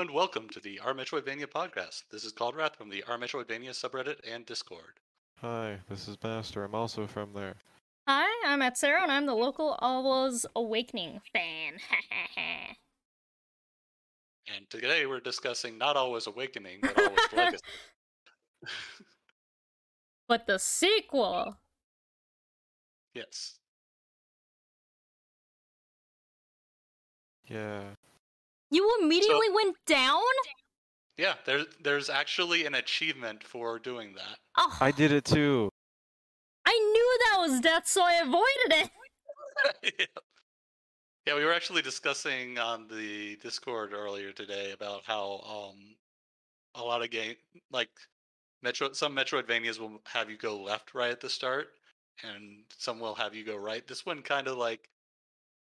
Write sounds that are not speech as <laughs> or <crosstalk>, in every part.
Hello and welcome to the R Metroidvania podcast. This is Cauldrath from the R Metroidvania subreddit and Discord. Hi, this is Master. I'm also from there. Hi, I'm Atcero, and I'm the local Alwa's Awakening fan. <laughs> And today we're discussing not Alwa's Awakening, but Alwa's <laughs> legacy. but the sequel. yes. Yeah. You immediately went down? Yeah, there's there's actually an achievement for doing that. Oh, I did it too. I knew that was death, so I avoided it. yeah. <laughs> <laughs> yeah, we were actually discussing on the Discord earlier today about how um a lot of game like Metro some Metroidvanias will have you go left right at the start and some will have you go right. This one kind of like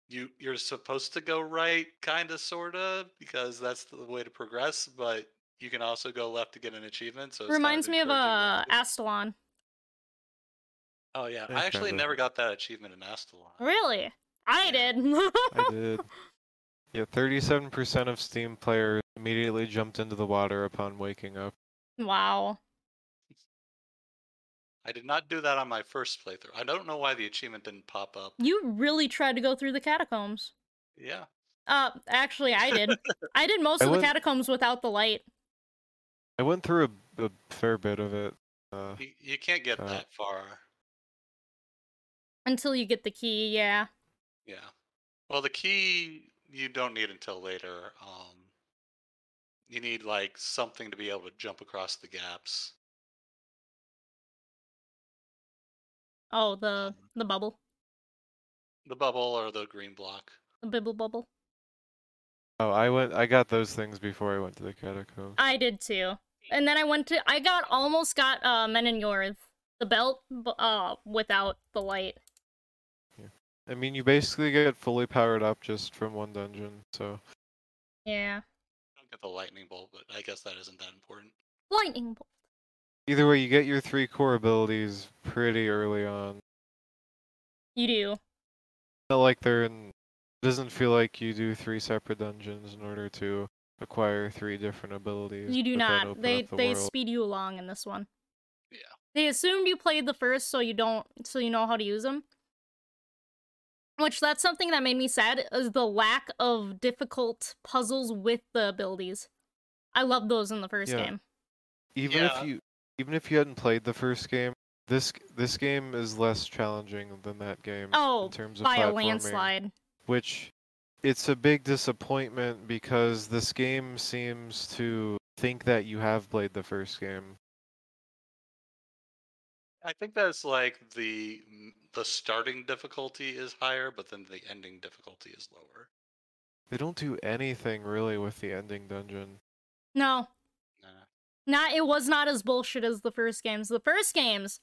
you you're supposed to go right kind of sort of because that's the way to progress, but you can also go left to get an achievement. So it's kind Reminds me of encouraging uh. Astalon. Oh yeah, Yeah, I actually kinda. never got that achievement in Astalon. Really? I Yeah. did. I did. <laughs> Yeah, 37% of Steam players immediately jumped into the water upon waking up. wow. I did not do that on my first playthrough. I don't know why the achievement didn't pop up. You really tried to go through the catacombs. Yeah. Uh, actually, I did. <laughs> I did most I of the catacombs without the light. I went through a, a fair bit of it. Uh, You, you can't get Uh, that far. Until you get the key, yeah. Yeah. Well, the key you don't need until later. Um, you need like something to be able to jump across the gaps. Oh, the Um, the bubble. The bubble or the green block. The bibble bubble. oh, I went. I got those things before I went to the catacombs. I did too. And then I went to I got almost got uh Menenyorth, the belt, bu- uh without the light. Yeah. I mean, you basically get fully powered up just from one dungeon. So Yeah. I Don't get the lightning bolt, but I guess that isn't that important. Lightning bolt. Either way, you get your three core abilities pretty early on. You do. Not like they're in. It doesn't feel like you do three separate dungeons in order to acquire three different abilities. You do not. They the they world. speed you along in this one. Yeah. They assumed you played the first so you don't so you know how to use them. Which that's something that made me sad is the lack of difficult puzzles with the abilities. I love those in the first Yeah. game. even Yeah. if you even if you hadn't played the first game, this this game is less challenging than that game Oh, in terms of by a landslide. Which it's a big disappointment because this game seems to think that you have played the first game. I think that's like the the starting difficulty is higher, but then the ending difficulty is lower. They don't do anything really with the ending dungeon. No, Nah. Not it was not as bullshit as the first games. The first games,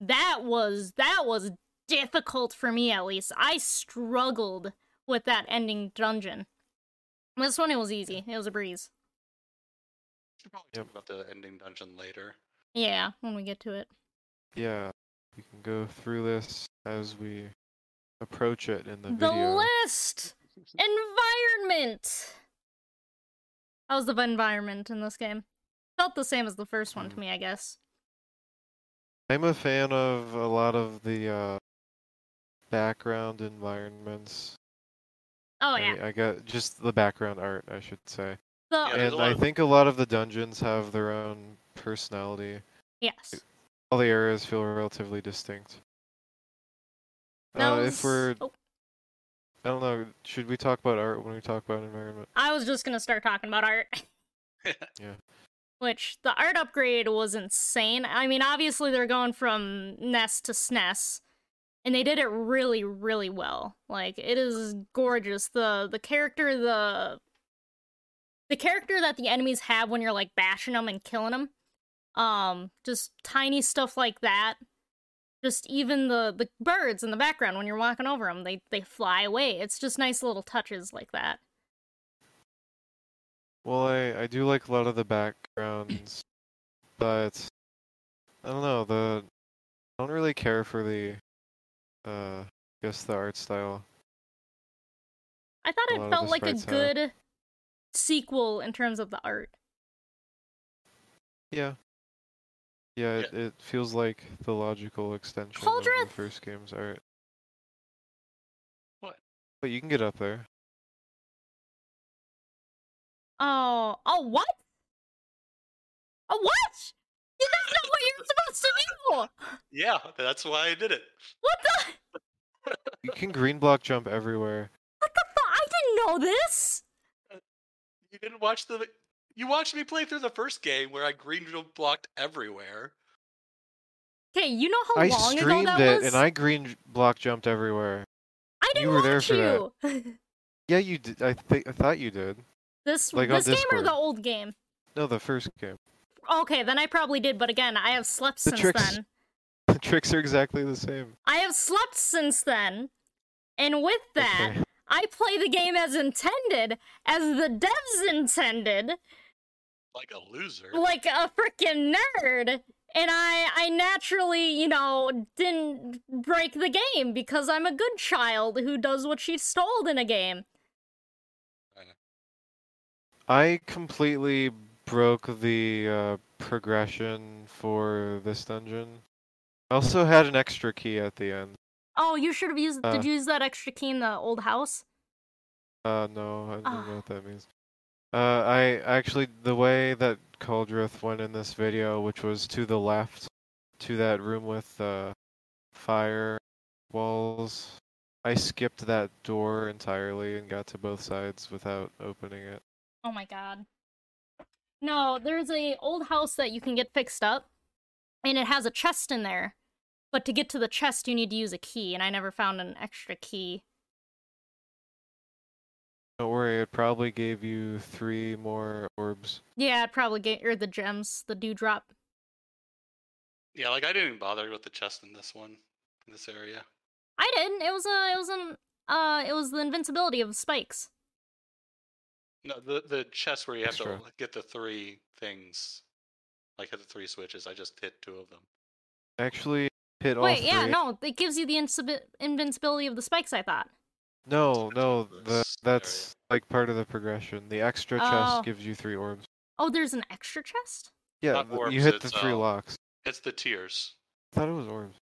that was that was difficult for me at least. I struggled with that ending dungeon. This one it was easy. It was a breeze. Should probably talk about the ending dungeon later. Yeah, when we get to it. Yeah, we can go through this as we approach it in the, The video. list environment. How's the environment in this game? Felt the same as the first one to Mm. me, I guess. I'm a fan of a lot of the uh, background environments. Oh I, yeah, I got just the background art, I should say. the Yeah, and I think a lot of the dungeons have their own personality. yes. All the areas feel relatively distinct. That Uh, if we're, oh, I don't know, should we talk about art when we talk about environment? I was just gonna start talking about art. <laughs> Yeah. Which the art upgrade was insane. I mean, obviously they're going from NES to SNES, and they did it really, really well. Like it is gorgeous. The the character, the the character that the enemies have when you're like bashing them and killing them, um, just tiny stuff like that. Just even the the birds in the background when you're walking over them, they they fly away. It's just nice little touches like that. Well, I, I do like a lot of the backgrounds, but I don't know, the I don't really care for the uh I guess the art style. I thought A it felt like a sprites have- good sequel in terms of the art. Yeah. Yeah, it, it feels like the logical extension of the first game's art. What? But you can get up there. Oh, oh, what? Oh, what? Yeah, That's not what you're supposed to do. Yeah, that's why I did it. What the? <laughs> You can green block jump everywhere. What the fuck? I didn't know this. Uh, you didn't watch the. You watched me play through the first game where I green blocked everywhere. Okay, you know how I long ago streamed that it was? and I green block jumped everywhere. I didn't you were there watch for that. you. <laughs> Yeah, you did. I think I thought you did. This Like this game or the old game? No, the first game. Okay, then I probably did, but again, I have slept The since tricks- then. <laughs> The tricks are exactly the same. I have slept since then. And with that, Okay. I play the game as intended, as the devs intended, Like a loser. like a freaking nerd. And I I naturally, you know, didn't break the game because I'm a good child who does what she's told in a game. I completely broke the uh, progression for this dungeon. I also had an extra key at the end. Oh, you should have used Uh. did you use that extra key in the old house? Uh, no, I don't Ah. know what that means. Uh, I actually, the way that Cauldrath went in this video, which was to the left, to that room with uh, fire walls, I skipped that door entirely and got to both sides without opening it. Oh my god. No, there's a old house that you can get fixed up, and it has a chest in there. But to get to the chest, you need to use a key, and I never found an extra key. Don't worry, it probably gave you three more orbs. Yeah, I'd probably get or the gems, the dewdrop. Yeah, like I didn't even bother with the chest in this one, in this area. I didn't. It was a. It was an. Uh, it was the invincibility of spikes. No, the the chest where you have Extra. to get the three things, like hit the three switches. I just hit two of them. Actually, hit all Wait, three. yeah, no, it gives you the insibi- invincibility of the spikes. I thought. No, no, the, that's like part of the progression. The extra Oh. chest gives you three orbs. Oh, there's an extra chest. Yeah, Not th- you orbs, hit the it's, three uh, locks. It's the tears. I thought it was orbs.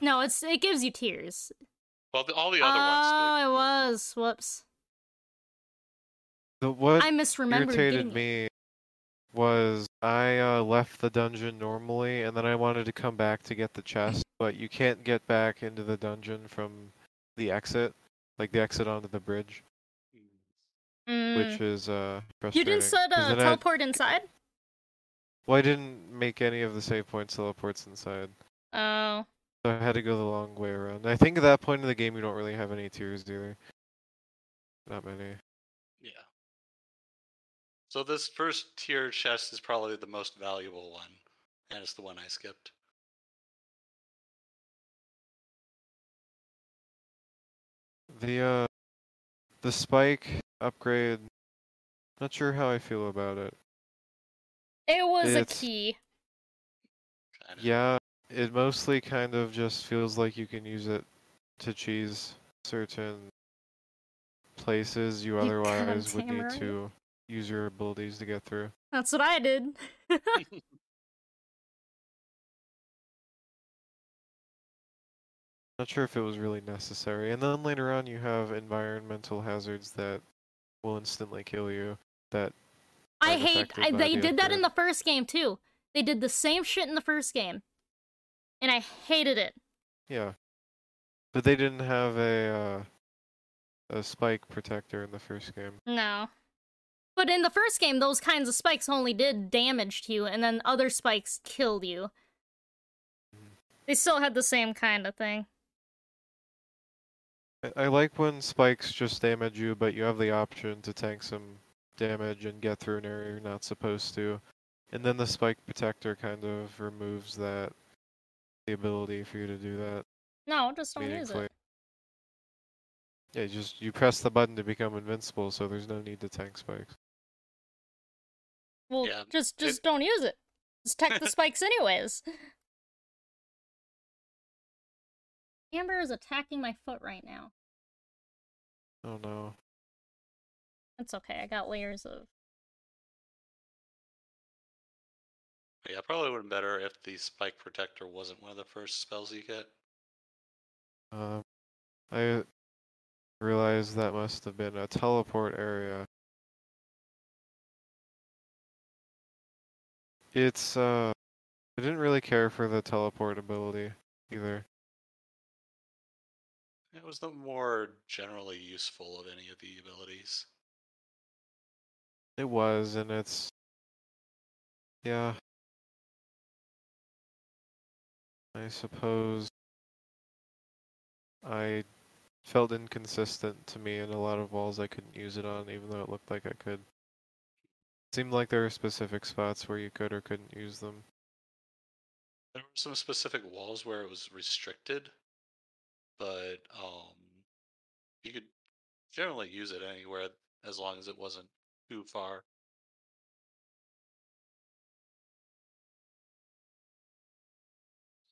No, it's it gives you tears. Well, the, all the Oh, other ones. Do. oh, it was. Whoops. The, what I misremembered irritated me was I uh, left the dungeon normally, and then I wanted to come back to get the chest, but you can't get back into the dungeon from the exit, like the exit onto the bridge, Mm. which is uh You didn't set uh, then I- teleport inside? well, I didn't make any of the save points teleports inside, Oh. so I had to go the long way around. I think at that point in the game, you don't really have any tears either. Not many. Yeah. So this first tear chest is probably the most valuable one, and it's the one I skipped. The uh, the spike upgrade. Not sure how I feel about it. It was It's- a key. Kinda. Yeah, it mostly kind of just feels like you can use it to cheese certain places you You otherwise would goddamn need right. to use your abilities to get through. That's what I did. <laughs> <laughs> Not sure if it was really necessary. And then later on, you have environmental hazards that will instantly kill you. That I hate. I, they did that in the first game too. They did the same shit in the first game, and I hated it. yeah, but they didn't have a uh, a spike protector in the first game. No. But in the first game, those kinds of spikes only did damage to you, and then other spikes killed you. They still had the same kind of thing. I, like when spikes just damage you, but you have the option to tank some damage and get through an area you're not supposed to. And then the spike protector kind of removes that the ability for you to do that No, just don't use it. Yeah, you just you press the button to become invincible, so there's no need to tank spikes. Well, Yeah, just it- just don't use it. Just tech the <laughs> spikes anyways. Amber is attacking my foot right now. Oh no. It's It's okay. I got layers of. Yeah, probably would have been better if the spike protector wasn't one of the first spells you get. Um, I realized that must have been a teleport area. It's, uh, I didn't really care for the teleport ability either. It was the more generally useful of any of the abilities. It was, and it's, yeah. I suppose I felt inconsistent to me in a lot of walls I couldn't use it on, even though it looked like I could. Seemed like there were specific spots where you could or couldn't use them. There were some specific walls where it was restricted, but um, you could generally use it anywhere as long as it wasn't too far.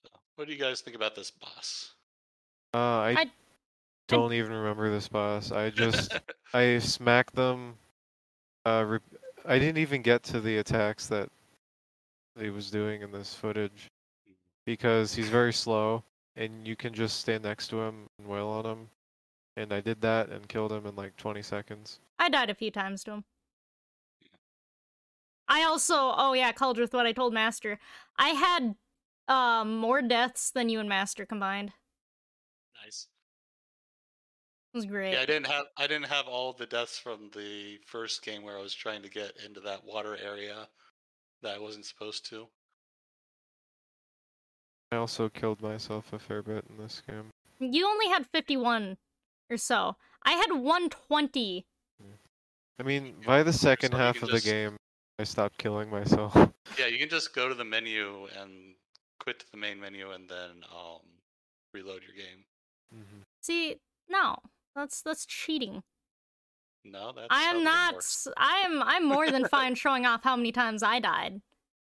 So, what do you guys think about this boss? Uh, I, I- don't even remember this boss. I just <laughs> I smacked them. Uh, re- I didn't even get to the attacks that he was doing in this footage because he's very slow, and you can just stand next to him and wail on him. And I did that and killed him in like 20 seconds. I died a few times to him. I also, oh yeah, Cauldrath, what I told Master. I had um more deaths than you and Master combined. nice. It was great. Yeah, I didn't have I didn't have all the deaths from the first game where I was trying to get into that water area that I wasn't supposed to. I also killed myself a fair bit in this game. You only had 51 or so. I had 120. I mean, by the second so half of just- the game, I stopped killing myself. <laughs> Yeah, you can just go to the menu and quit to the main menu and then um reload your game. Mhm. See, no. That's that's cheating. No, that's I am not I am I'm more than fine <laughs> showing off how many times I died.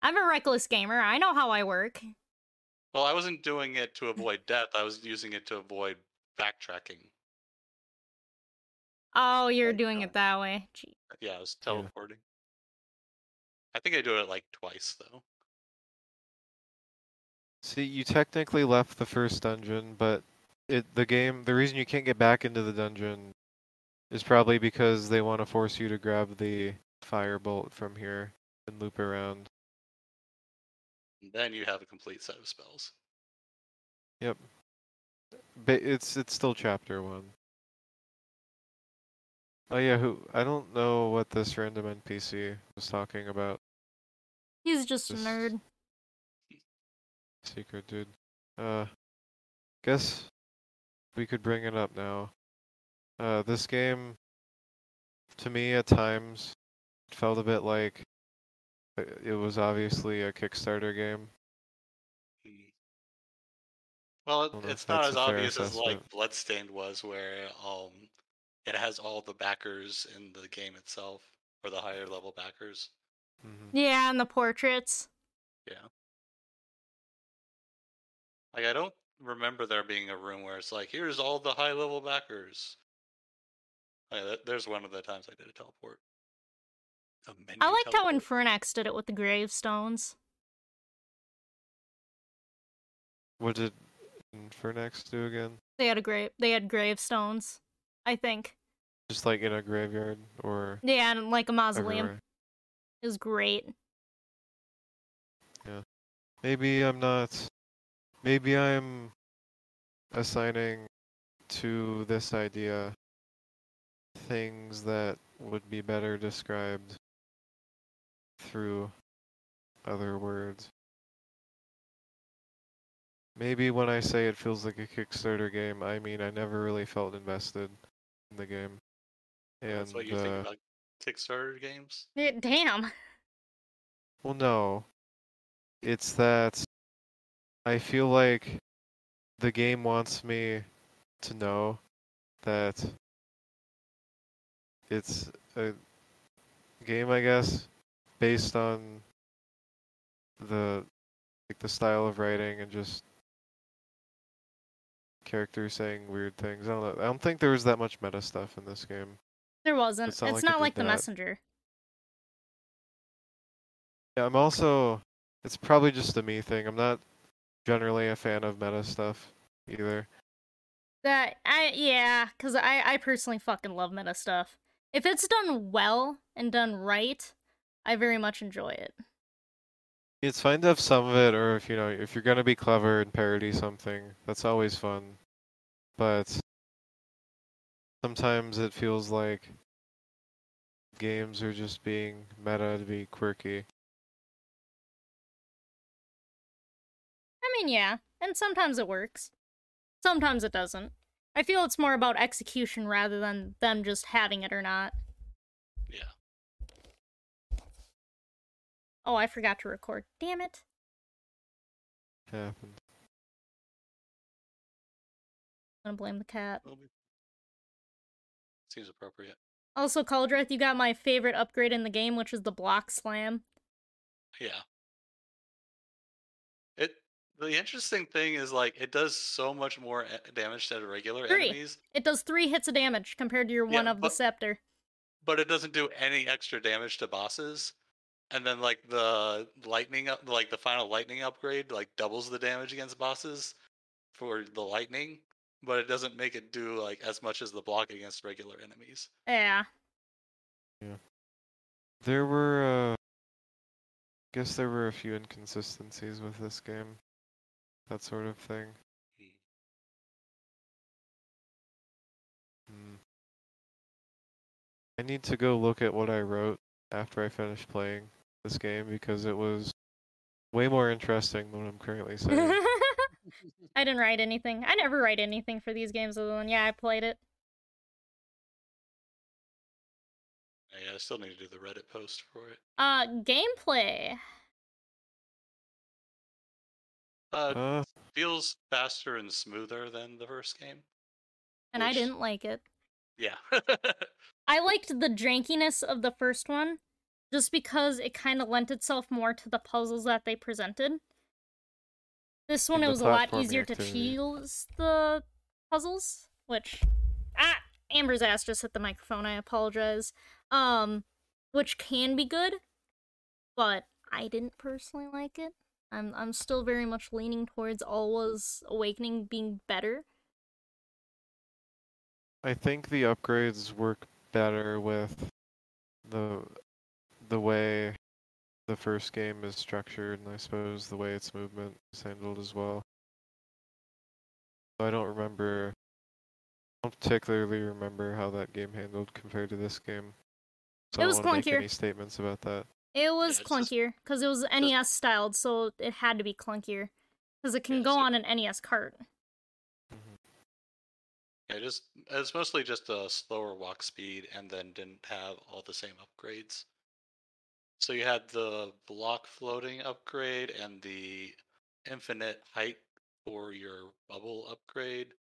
I'm a reckless gamer. I know how I work. Well, I wasn't doing it to avoid death. I was using it to avoid backtracking. Oh, you're Like, doing uh, it that way. Gee. Yeah, I was Yeah. teleporting. I think I do it like twice though. See, you technically left the first dungeon, but it the game the reason you can't get back into the dungeon is probably because they want to force you to grab the firebolt from here and loop around. And then you have a complete set of spells. Yep. But it's it's still chapter one. Oh yeah, who I don't know what this random NPC was talking about. He's just a nerd. Secret dude. Uh guess we could bring it up now. Uh this game to me at times felt a bit like uh, it was obviously a Kickstarter game. Well, it, it's not as a fair obvious as like. Bloodstained was, where um, it has all the backers in the game itself, or the higher level backers. hmm Yeah, and the portraits. Yeah. Like I don't remember there being a room where it's like, here's all the high level backers. Like, that- there's one of the times I did a teleport. A menu I liked how teleport. Infernax did it with the gravestones. What did Infernax do again? They had a grave. They had gravestones. I think. Just like in a graveyard or Yeah, and like a mausoleum. everywhere? It was great. Yeah, Maybe I'm not. Maybe I'm assigning to this idea things that would be better described through other words. Maybe when I say it feels like a Kickstarter game, I mean I never really felt invested in the game. And That's what you uh, think about Kickstarter games. Yeah, damn. Well, no. It's that I feel like the game wants me to know that it's a game, I guess, based on the like the style of writing and just characters saying weird things. I don't know. I don't think there was that much meta stuff in this game. There wasn't. It's not It's like not like the that. messenger. Yeah, I'm also. It's probably just a me thing. I'm not generally a fan of meta stuff either. That I yeah, cuz I I personally fucking love meta stuff. If it's done well and done right, I very much enjoy it. It's fine to have some of it, or if you know, if you're gonna be clever and parody something, that's always fun. But sometimes it feels like games are just being meta to be quirky. Mean, yeah, and sometimes it works. Sometimes it doesn't. I feel it's more about execution rather than them just having it or not. Yeah. Oh, I forgot to record. Damn it. Happens. I'm gonna blame the cat. Seems appropriate. Also, Cauldrath, you got my favorite upgrade in the game, which is the block slam. Yeah. It the interesting thing is like it does so much more damage to regular Three. enemies, It does three hits of damage compared to your one Yeah, of the scepter. but it doesn't do any extra damage to bosses. And then like the lightning up like the final lightning upgrade like doubles the damage against bosses for the lightning, but it doesn't make it do like as much as the block against regular enemies. Yeah. Yeah. There were, uh, I guess there were a few inconsistencies with this game. That sort of thing. Hmm. I need to go look at what I wrote after I finished playing this game because it was way more interesting than what I'm currently <laughs> saying. <laughs> I didn't write anything. I never write anything for these games other than, yeah, I played it. Yeah, I still need to do the Reddit post for it. Uh, gameplay. Uh, uh, feels faster and smoother than the first game. And I didn't like it. Yeah. <laughs> I liked the jankiness of the first one just because it kind of lent itself more to the puzzles that they presented. This one, it was a lot easier to choose the puzzles, which. Ah! Amber's ass just hit the microphone. I apologize. Um, which can be good, but I didn't personally like it. I'm I'm still very much leaning towards Alwa's Awakening being better. I think the upgrades work better with the the way the first game is structured, and I suppose the way its movement is handled as well. I don't remember. I don't particularly remember how that game handled compared to this game. So It I was don't wanna make any statements about that. It was just- clunkier because it was NES styled, so it had to be clunkier because it can Yeah, go so- on an NES cart. Mm-hmm. yeah, just it's mostly just a slower walk speed, and then didn't have all the same upgrades. So you had the block floating upgrade and the infinite height for your bubble upgrade,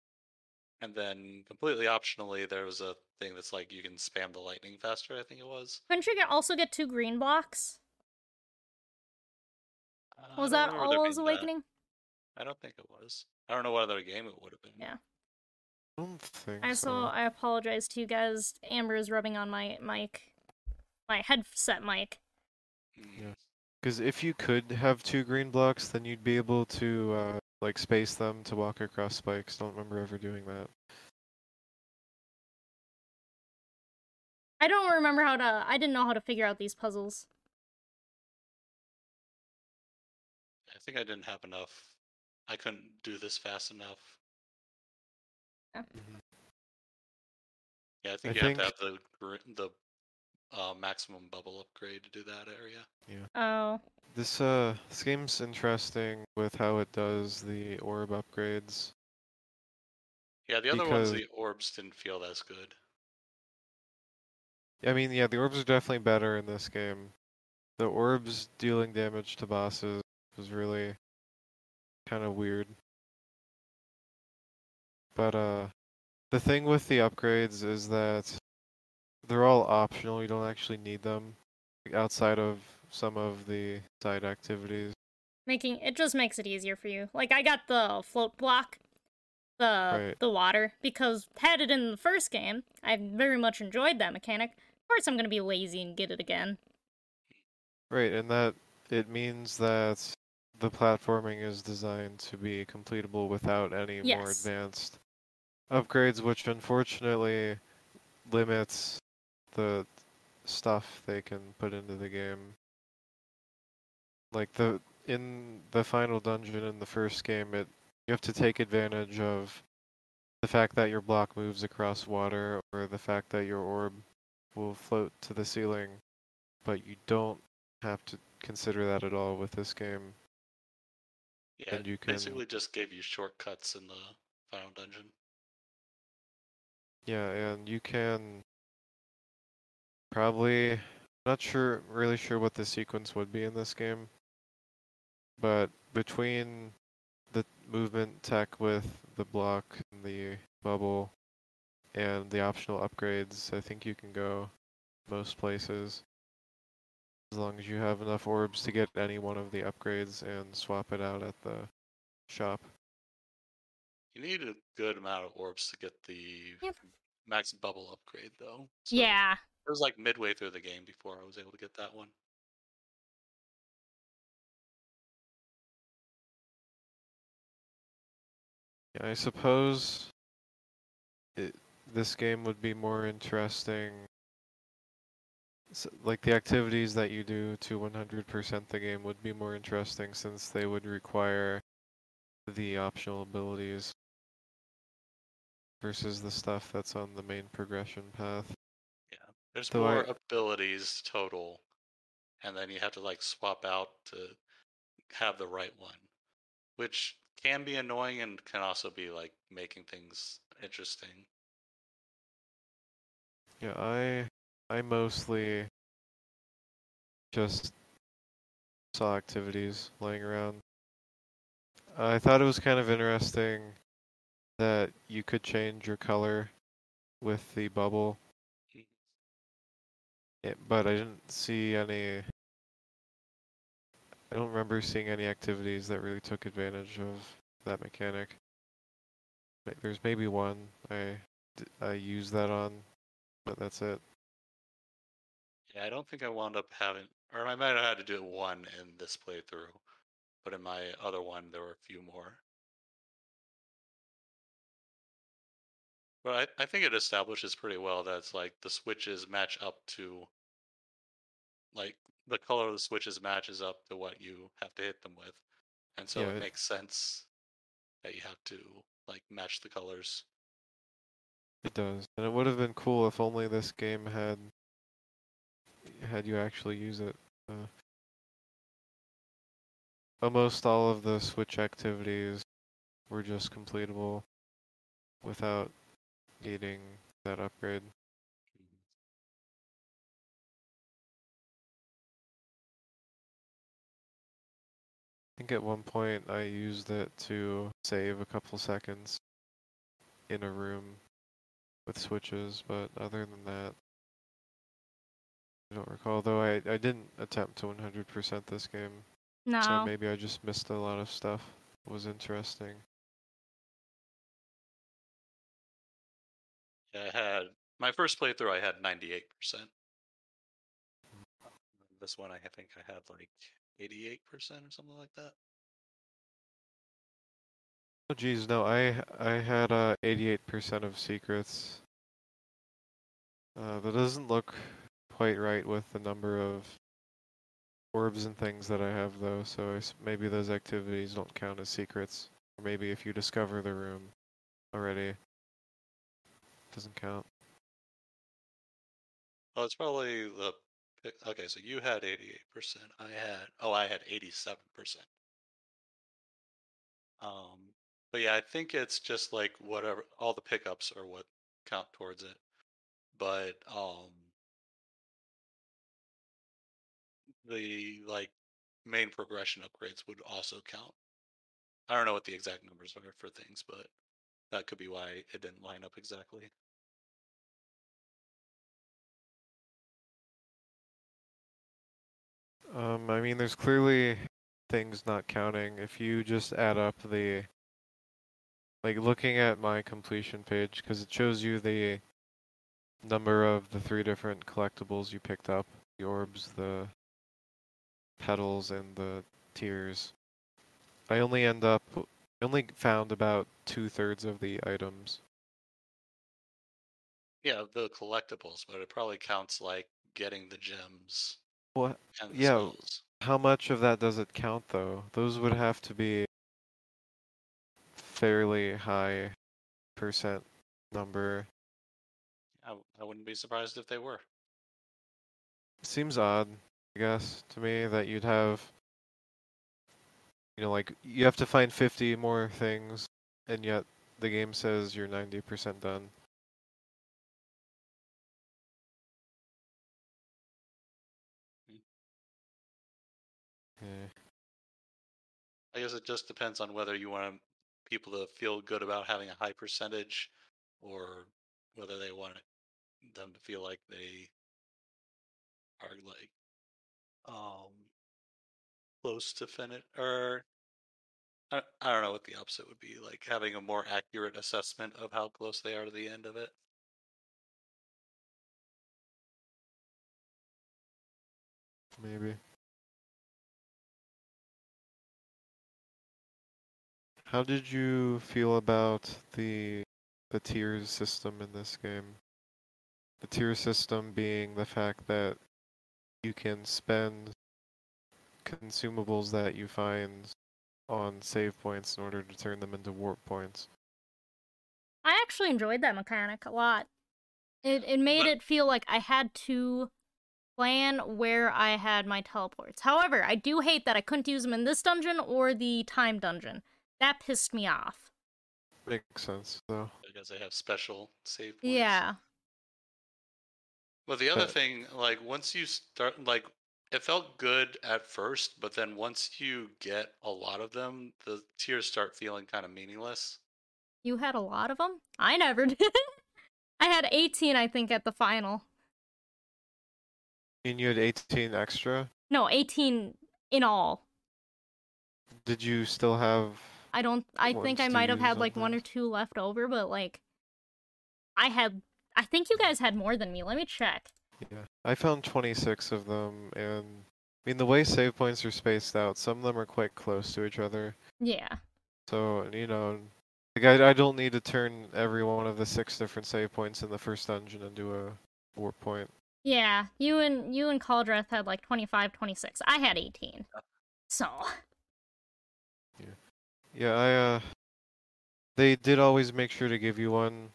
and then completely optionally there was a thing that's like you can spam the lightning faster. I think it was. Couldn't you get, also get two green blocks? Uh, Was that remember there Alwa's being that. Awakening? I don't think it was. I don't know what other game it would have been. Yeah. I don't think I so. so I apologize to you guys. Amber is rubbing on my mic, my headset mic. Mm. Yeah. Because if you could have two green blocks, then you'd be able to uh, like space them to walk across spikes. Don't remember ever doing that. I don't remember how to. I didn't know how to figure out these puzzles. I think I didn't have enough. I couldn't do this fast enough. Mhm. Yeah, I think I you think- have to have the the uh, maximum bubble upgrade to do that area. Yeah. Oh, This uh, this game's interesting with how it does the orb upgrades. Yeah, the other ones, Because- the orbs didn't feel as good. I mean, yeah, the orbs are definitely better in this game. The orbs dealing damage to bosses was really kind of weird. But uh, the thing with the upgrades is that they're all optional. You don't actually need them like, outside of some of the side activities. making it just makes it easier for you. Like I got the float block, the Right. the water because had it in the first game, I very much enjoyed that mechanic. Of course, I'm gonna be lazy and get it again. Right, and that it means that the platforming is designed to be completable without any more advanced upgrades, which unfortunately limits the stuff they can put into the game. Like the in the final dungeon in the first game, it you have to take advantage of the fact that your block moves across water or the fact that your orb will float to the ceiling, but you don't have to consider that at all with this game. Yeah, And you can- basically just gave you shortcuts in the final dungeon. Yeah, and you can probably not sure really sure what the sequence would be in this game. But between the movement tech with the block and the bubble and the optional upgrades, I think you can go most places. As long as you have enough orbs to get any one of the upgrades and swap it out at the shop. You need a good amount of orbs to get the Yep. max bubble upgrade, though. So yeah, It was like midway through the game before I was able to get that one. Yeah, I suppose it, this game would be more interesting. s like the activities that you do to 100% the game would be more interesting since they would require the optional abilities versus the stuff that's on the main progression path. There's So more I- abilities total, and then you have to like swap out to have the right one, which can be annoying and can also be like making things interesting. Yeah, I I mostly just saw activities laying around. I thought it was kind of interesting that you could change your color with the bubble, it, but I didn't see any. I don't remember seeing any activities that really took advantage of that mechanic. There's maybe one I, I used that on, but that's it. Yeah, I don't think I wound up having, or I might have had to do one in this playthrough, but in my other one there were a few more. But I, I think it establishes pretty well that it's like the switches match up to, like the color of the switches matches up to what you have to hit them with, and so Yeah, it it- makes sense that you have to like match the colors. It does, and it would have been cool if only this game had had you actually use it. Uh, almost all of the Switch activities were just completable without needing that upgrade. Think at one point I used it to save a couple seconds in a room with switches, but other than that, I don't recall. Though I, I didn't attempt to 100% this game, no. so maybe I just missed a lot of stuff. that was interesting. Yeah, I had my first playthrough. I had ninety eight percent. Hmm. This one, I think I had like eighty eight percent or something like that. Oh geez, no, I I had uh 88% of secrets. Uh, that doesn't look quite right with the number of orbs and things that I have though, so maybe those activities don't count as secrets. Or maybe if you discover the room already, doesn't count. Well, it's probably the okay. So you had eighty eight percent. I had oh, I had eighty seven percent. Um, but yeah, I think it's just like whatever all the pickups are what count towards it. But um, the like main progression upgrades would also count. I don't know what the exact numbers are for things, but that could be why it didn't line up exactly. Um, I mean, there's clearly things not counting. If you just add up the like looking at my completion page because it shows you the number of the three different collectibles you picked up: the orbs, the petals, and the tears. I only end up I only found about two thirds of the items. Yeah, the collectibles, but it probably counts like getting the gems What? and the Yeah. spells. How much of that does it count though? Those would have to be fairly high percent number. I, I wouldn't be surprised if they were. Seems odd, I guess, to me that you'd have you know like you have to find 50 more things and yet the game says you're 90% done. Yeah. I guess it just depends on whether you want people to feel good about having a high percentage or whether they want them to feel like they are like um close to finish or I, I don't know what the opposite would be like having a more accurate assessment of how close they are to the end of it Maybe. How did you feel about the the tears system in this game? The tier system being the fact that you can spend consumables that you find on save points in order to turn them into warp points. I actually enjoyed that mechanic a lot. It it made it feel like I had to plan where I had my teleports. However, I do hate that I couldn't use them in this dungeon or the time dungeon. That pissed me off. Makes sense though. because they have special save points. Yeah. Well, the other But- thing, like once you start, like it felt good at first, but then once you get a lot of them, the tears start feeling kind of meaningless. You had a lot of them? I never <laughs> did. I had 18 I think at the final. And you had 18 extra. No, 18 in all. Did you still have I don't I think I might have had like one or two left over, but like I had I think you guys had more than me. Let me check. Yeah, I found 26 of them, and I mean the way save points are spaced out, some of them are quite close to each other. Yeah. So you know, like I, I don't need to turn every one of the six different save points in the first dungeon into a warp point. Yeah, you and you and Cauldrath had like 25, 26. I had 18. So, Yeah, I uh, they did always make sure to give you one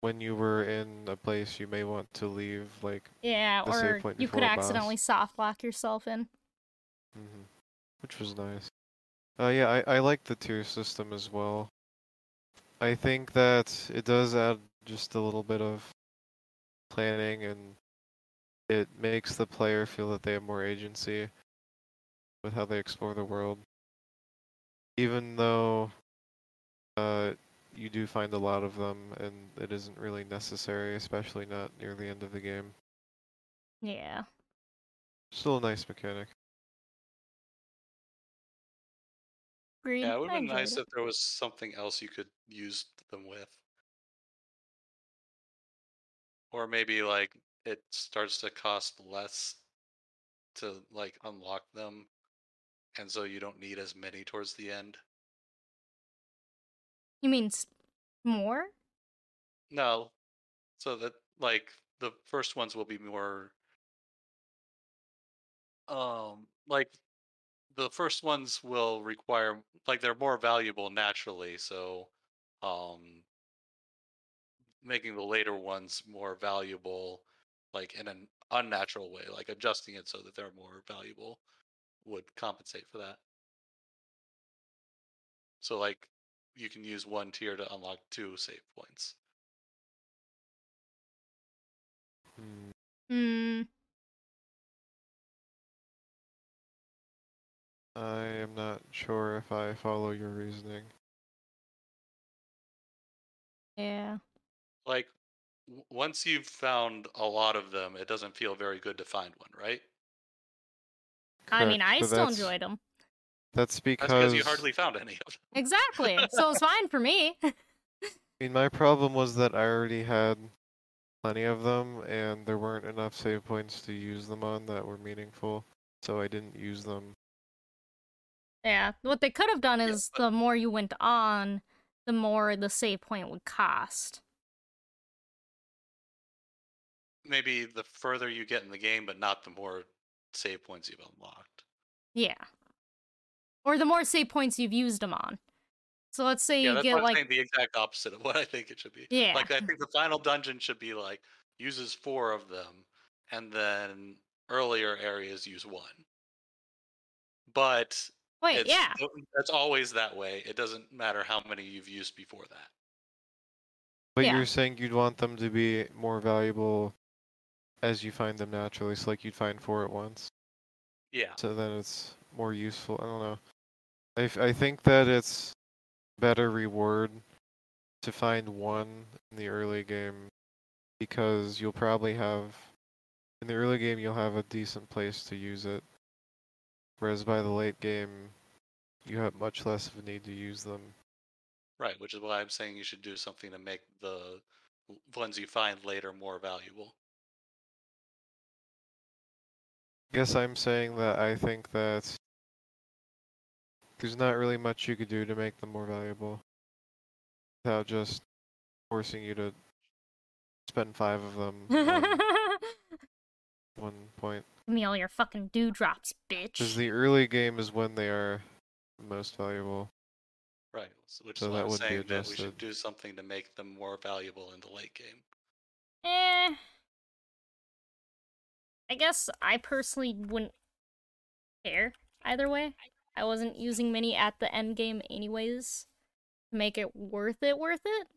when you were in a place you may want to leave, like, yeah, The save or point you could boss. accidentally soft lock yourself in. hmm which was nice. Uh, yeah, I I like the tear system as well. I think that it does add just a little bit of planning and it makes the player feel that they have more agency with how they explore the world. Even though uh, you do find a lot of them and it isn't really necessary, especially not near the end of the game. Yeah. Still a nice mechanic. Agreed. Yeah, it would I have been nice it. if there was something else you could use them with. Or maybe like it starts to cost less to like unlock them and so you don't need as many towards the end. You mean more? No. So that like the first ones will be more um like the first ones will require like they're more valuable naturally, so um making the later ones more valuable like in an unnatural way, like adjusting it so that they're more valuable would compensate for that. So like you can use one tear to unlock two save points. Hmm. Hmm. I am not sure if I follow your reasoning. Yeah. like w- once you've found a lot of them, it doesn't feel very good to find one, right? I mean, I still that's- enjoyed them. That's That's because, because you hardly found any of them. Exactly. so it's fine for me. <laughs> I mean, my problem was that I already had plenty of them, and there weren't enough save points to use them on that were meaningful, so I didn't use them. yeah. What they could have done Yeah, is but- the more you went on, the more the save point would cost. Maybe the further you get in the game, but not the more save points you've unlocked. Yeah. Or the more save points you've used them on. So let's say yeah, you that's get what I'm like saying. The exact opposite of what I think it should be. Yeah. Like I think the final dungeon should be like uses four of them, and then earlier areas use one. But wait, it's, yeah. it's always that way. It doesn't matter how many you've used before that. But Yeah. you're saying you'd want them to be more valuable as you find them naturally, so like you'd find four at once. Yeah. So then it's more useful. I don't know. I I think that it's better reward to find one in the early game because you'll probably have in the early game you'll have a decent place to use it. Whereas by the late game you have much less of a need to use them. Right, which is why I'm saying you should do something to make the ones you find later more valuable. Guess I'm saying that I think that there's not really much you could do to make them more valuable without just forcing you to spend five of them <laughs> one point. Give me all your fucking dewdrops, bitch. Because the early game is when they are the most valuable. Right, s- which So is why that I'm would be saying that we should do something to make them more valuable in the late game. Eh. I guess I personally wouldn't care either way. I wasn't using many at the end game anyways to make it worth it worth it.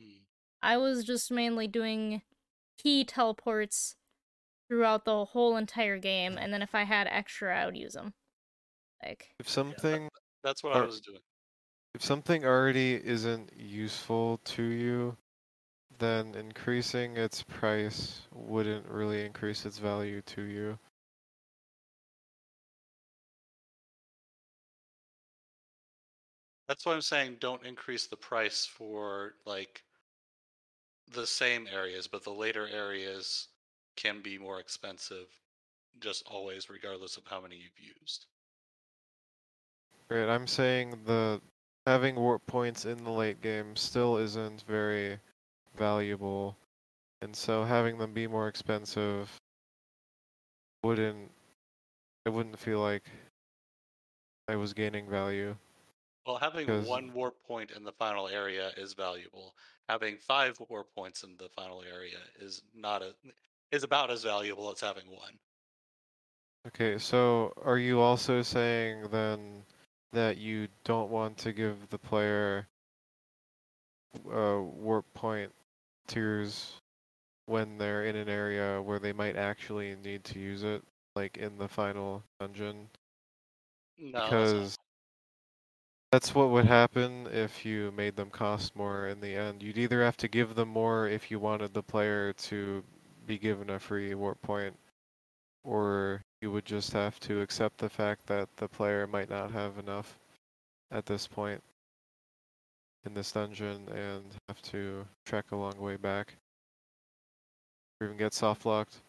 Hmm. I was just mainly doing key teleports throughout the whole entire game, and then if I had extra, I would use them. Like, If something That's what I was doing. if something already isn't useful to you, then increasing its price wouldn't really increase its value to you. That's why I'm saying don't increase the price for like the same areas, but the later areas can be more expensive just always regardless of how many you've used. Right, I'm saying the having warp points in the late game still isn't very valuable, and so having them be more expensive wouldn't I wouldn't feel like I was gaining value. Well, having Because- one warp point in the final area is valuable. Having five warp points in the final area is not a is about as valuable as having one. Okay, so are you also saying then that you don't want to give the player uh, warp point tears when they're in an area where they might actually need to use it, like in the final dungeon? No, because that's what would happen if you made them cost more in the end. You'd either have to give them more if you wanted the player to be given a free warp point, or you would just have to accept the fact that the player might not have enough at this point in this dungeon and have to trek a long way back. Or even get soft locked.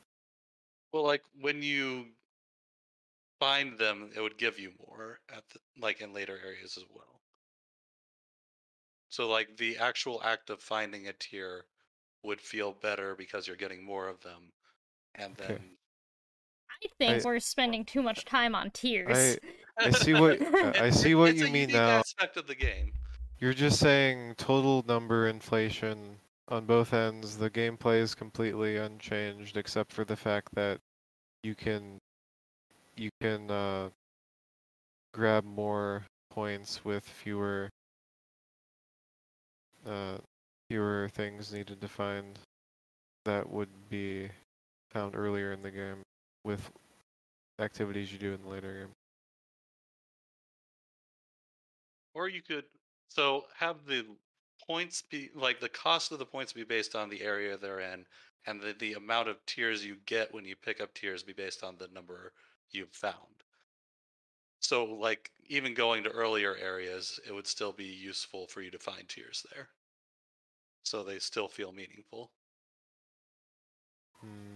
Well, like when you find them, it would give you more at the, like in later areas as well. So like the actual act of finding a tear would feel better because you're getting more of them, and Okay. then I think I- we're spending too much time on tears. I see <laughs> what I see what it's you a mean unique now. Aspect of the game. You're just saying total number inflation on both ends. The gameplay is completely unchanged except for the fact that you can you can uh, grab more points with fewer uh, fewer things needed to find that would be found earlier in the game with activities you do in the later game. Or you could so have the points be like the cost of the points be based on the area they're in, and the, the amount of tears you get when you pick up tears be based on the number you've found. So, like, even going to earlier areas, it would still be useful for you to find tears there. So they still feel meaningful. Hmm.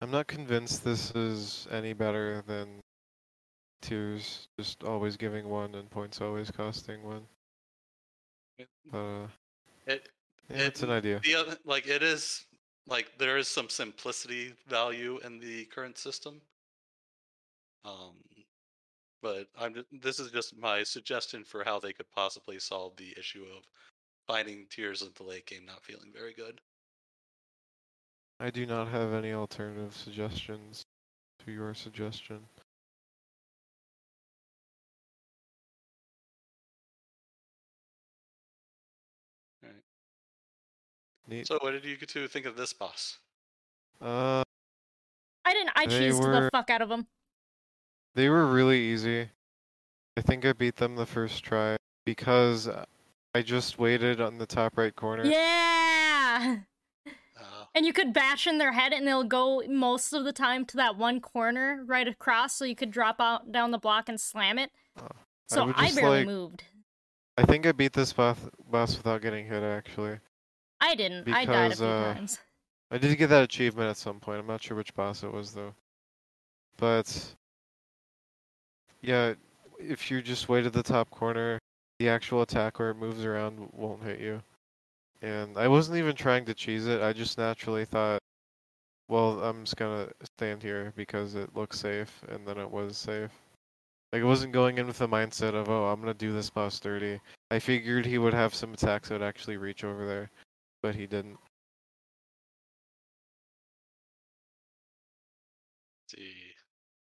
I'm not convinced this is any better than tears, just always giving one and points always costing one. It, uh, it, yeah, it's an idea. the other, like, it is like there is some simplicity value in the current system. Um, but I'm this is just my suggestion for how they could possibly solve the issue of finding tears of the late game not feeling very good. I do not have any alternative suggestions to your suggestion. Neat. So, what did you two think of this boss? uh, I didn't. I They cheesed the fuck out of them. they were really easy. I think I beat them the first try because I just waited on the top right corner. Yeah. Uh, And you could bash in their head, and they'll go most of the time to that one corner right across, so you could drop out down the block and slam it. Oh, So would I, barely like- moved. I think I beat this boss boss without getting hit actually. I didn't. I died a few uh, times. I did get that achievement at some point. I'm not sure which boss it was though. But yeah, if you just wait at the top corner, the actual attack where it moves around won't hit you. And I wasn't even trying to cheese it. I just naturally thought, well, I'm just gonna stand here because it looks safe, and then it was safe. Like I wasn't going in with the mindset of, oh, I'm gonna do this boss dirty. I figured he would have some attacks that would actually reach over there, but he didn't. see,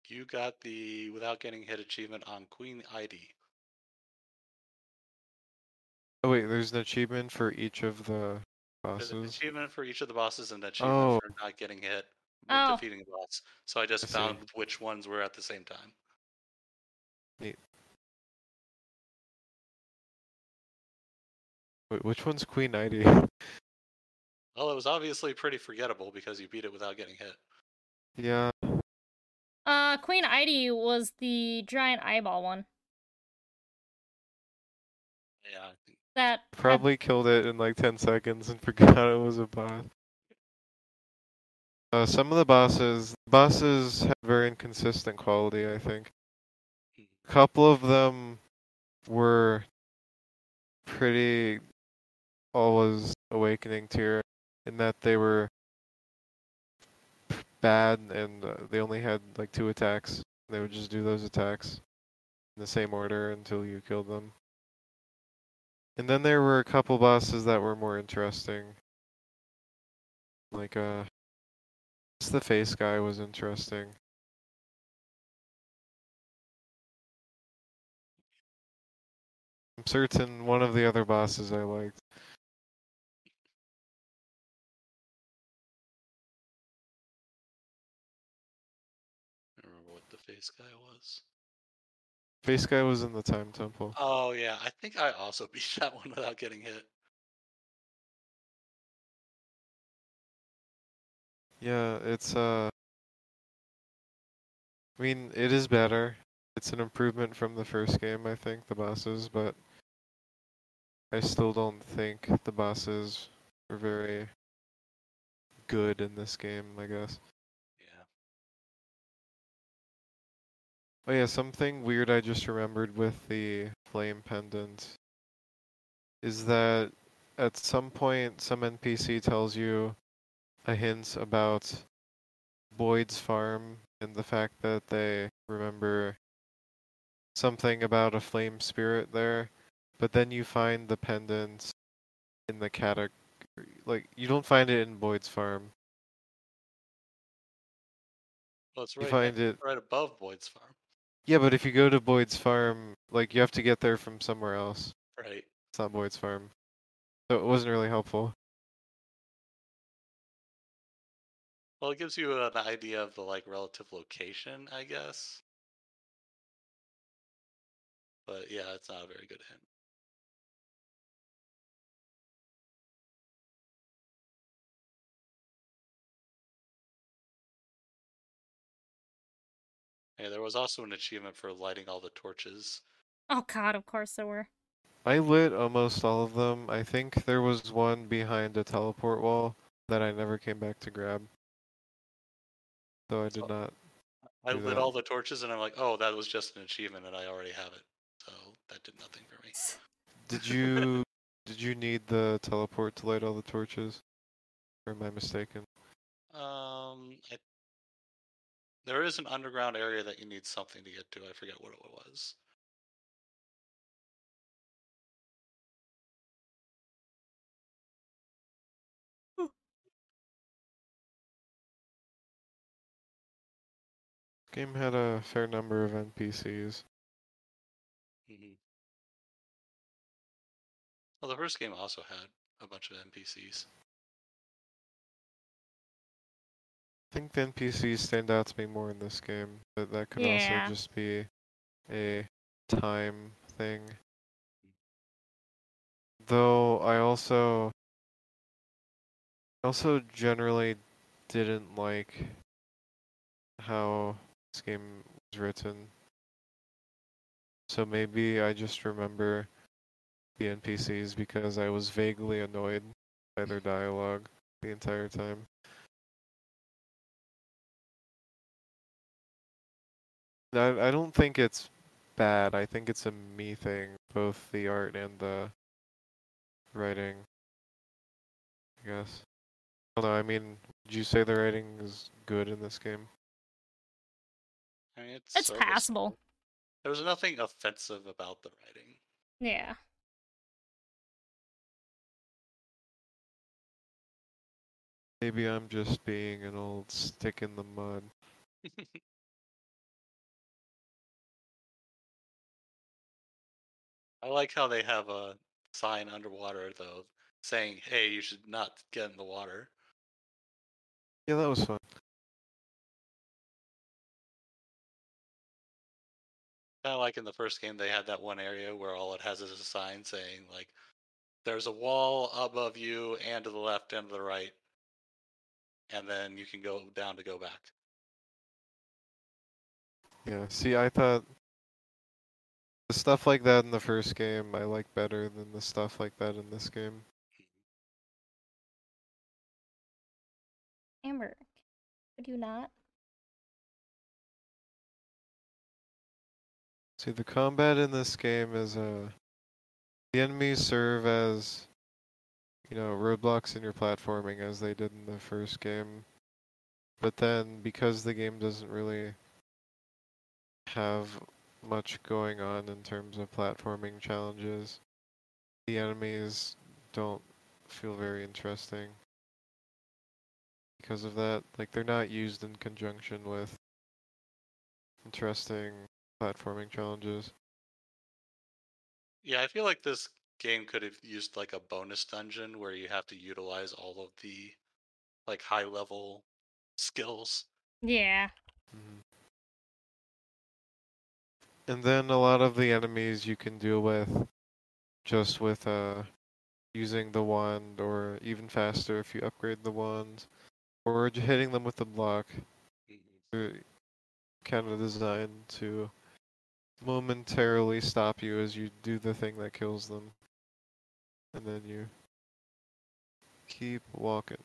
you got the without getting hit achievement on Queen ID. Oh wait, there's an achievement for each of the There's an bosses. achievement for each of the bosses and an achievement Oh. for not getting hit with Oh. defeating the boss. So I just I see. found which ones were at the same time. Wait, which one's Queen ID? Well, it was obviously pretty forgettable because you beat it without getting hit. yeah, Uh, Queen Idy was the giant eyeball one. Yeah, I think That had- probably killed it in like 10 seconds and <laughs> forgot it was a boss. Uh, some of the bosses, bosses have very inconsistent quality. I think. A couple of them were pretty Alwa's Awakening tier in that they were bad and uh, they only had like two attacks. They would just do those attacks in the same order until you killed them. And then there were a couple bosses that were more interesting. Like uh the face guy was interesting. I'm certain one of the other bosses I liked. Face guy was. Face guy was in the time temple. Oh yeah, I think I also <laughs> beat that one without getting hit. Yeah, it's uh I mean, it is better. It's an improvement from the first game, I think, the bosses, but I still don't think the bosses were very good in this game, I guess. Oh yeah, something weird I just remembered with the flame pendant is that at some point some NPC tells you a hint about Boyd's farm and the fact that they remember something about a flame spirit there, but then you find the pendant in the category like you don't find it in Boyd's farm. Well, it's You right, find next- it right above Boyd's farm. Yeah, but if you go to Boyd's farm, like you have to get there from somewhere else. Right. It's not Boyd's farm. So it wasn't really helpful. Well, it gives you an idea of the like relative location, I guess. But yeah, it's not a very good hint. Yeah, there was also an achievement for lighting all the torches. Oh god, of course there were. I lit almost all of them. I think there was one behind a teleport wall that I never came back to grab. So I did Oh. not. I lit that. all the torches and I'm like, oh, that was just an achievement and I already have it. So that did nothing for me. Did <laughs> you did you need the teleport to light all the torches? Or am I mistaken? Um, I, there is an underground area that you need something to get to. I forget what it was. Game had a fair number of NPCs. hmm Well, the first game also had a bunch of NPCs. I think the NPCs stand out to me more in this game, but that could Yeah. also just be a time thing. Though I also also generally didn't like how this game was written. So maybe I just remember the NPCs because I was vaguely annoyed by their dialogue the entire time. I, I don't think it's bad. I think it's a me thing, both the art and the writing. I guess. I don't know. I mean, would you say the writing is good in this game? I mean, it's It's serviceable. passable. There was nothing offensive about the writing. Yeah. Maybe I'm just being an old stick in the mud. <laughs> I like how they have a sign underwater though, saying, "Hey, you should not get in the water." Yeah, that was fun. Kind of like in the first game, they had that one area where all it has is a sign saying, like, "There's a wall above you and to the left and to the right," and then you can go down to go back. Yeah, see, I thought the stuff like that in the first game I like better than the stuff like that in this game. Amber, could you not? See, the combat in this game is uh, the enemies serve as, you know, roadblocks in your platforming as they did in the first game. But then, because the game doesn't really have much going on in terms of platforming challenges, the enemies don't feel very interesting. Because of that, like they're not used in conjunction with interesting platforming challenges. Yeah, I feel like this game could have used like a bonus dungeon where you have to utilize all of the like high level skills. Yeah. Mhm. And then a lot of the enemies you can deal with just with uh using the wand or even faster if you upgrade the wand or hitting them with the block. Kind of designed to momentarily stop you as you do the thing that kills them. And then you keep walking.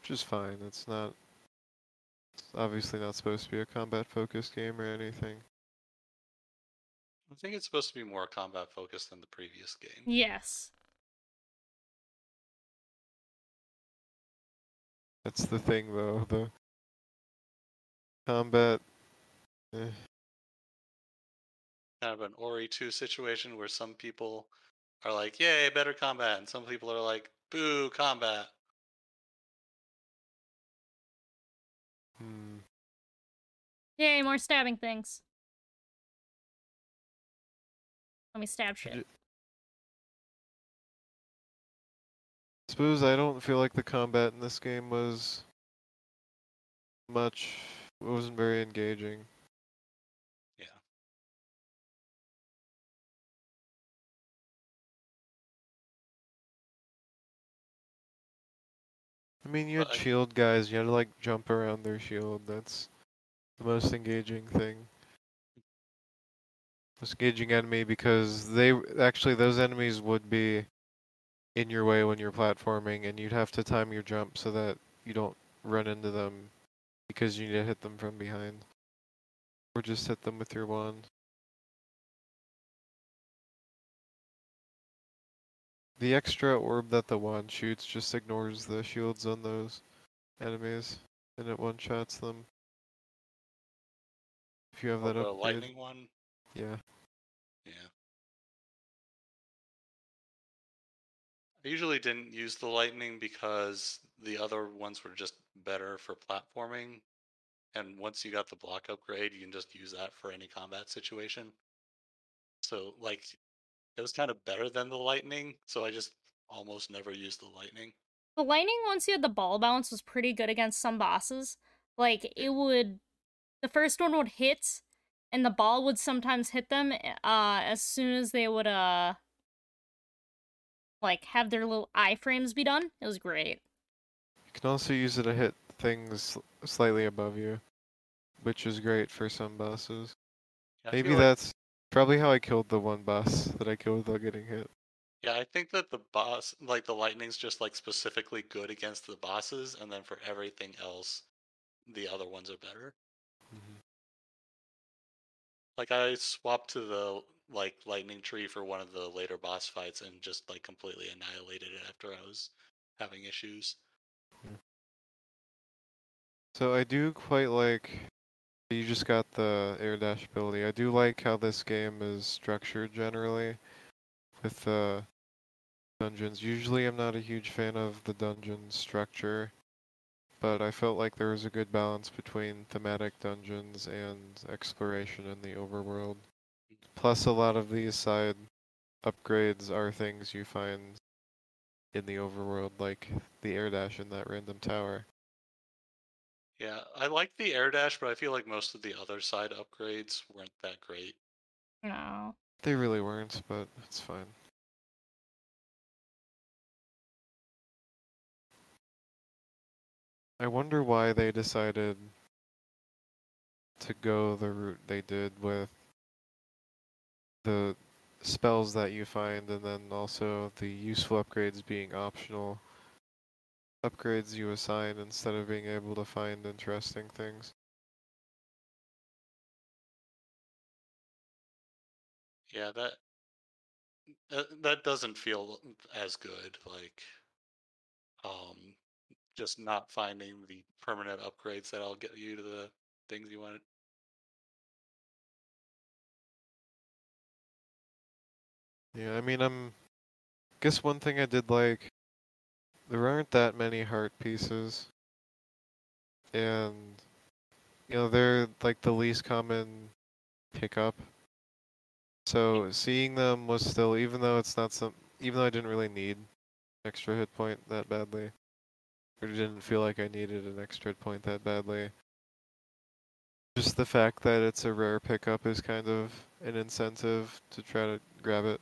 Which is fine. It's not it's obviously not supposed to be a combat focused game or anything I think it's supposed to be more combat focused than the previous game. Yes. That's the thing, though. The combat. Eh, Kind of an Ori 2 situation where some people are like, yay, better combat, and some people are like, boo, combat. Hmm. Yay, more stabbing things. Let me stab shit. Suppose I don't feel like the combat in this game was much. It wasn't very engaging. Mean, you had I- shield guys. You had to like jump around their shield. That's the most engaging thing. Most engaging enemy because they actually those enemies would be in your way when you're platforming, and you'd have to time your jump so that you don't run into them because you need to hit them from behind, or just hit them with your wand. The extra orb that the wand shoots just ignores the shields on those enemies, and it one-shots them. If you have Oh, that the lightning one. yeah. Yeah. I usually didn't use the lightning because the other ones were just better for platforming. And once you got the block upgrade, you can just use that for any combat situation. So, like, it was kind of better than the lightning. So I just almost never used the lightning. The lightning, once you had the ball bounce, was pretty good against some bosses. Like it would, the first one would hit, and the ball would sometimes hit them. Uh, as soon as they would uh, like have their little iframes be done. It was great. You can also use it to hit things slightly above you, which is great for some bosses. Yeah, Maybe like- that's probably how I killed the one boss that I killed without getting hit. Yeah, I think that the boss, like the lightning's just like specifically good against the bosses, and then for everything else, the other ones are better. Mm-hmm. Like I swapped to the like lightning tree for one of the later boss fights and just like completely annihilated it after I was having issues. So I do quite like. You just got the air dash ability. I do like how this game is structured generally, with the dungeons. Usually, I'm not a huge fan of the dungeon structure, but I felt like there was a good balance between thematic dungeons and exploration in the overworld. Plus, a lot of these side upgrades are things you find in the overworld, like the air dash in that random tower. Yeah, I like the air dash, but I feel like most of the other side upgrades weren't that great. No. They really weren't, but it's fine. I wonder why they decided to go the route they did with the spells that you find and then also the useful upgrades being optional upgrades you assign instead of being able to find interesting things. Yeah, that that, that doesn't feel as good. Like, um, just not finding the permanent upgrades that'll get you to the things you want. Yeah, I mean, I'm. Guess one thing I did like. There aren't that many heart pieces. And. You know, they're like the least common pickup. So seeing them was still, even though it's not some, even though I didn't really need extra hit point that badly, or didn't feel like I needed an extra hit point that badly. Just the fact that it's a rare pickup is kind of an incentive to try to grab it.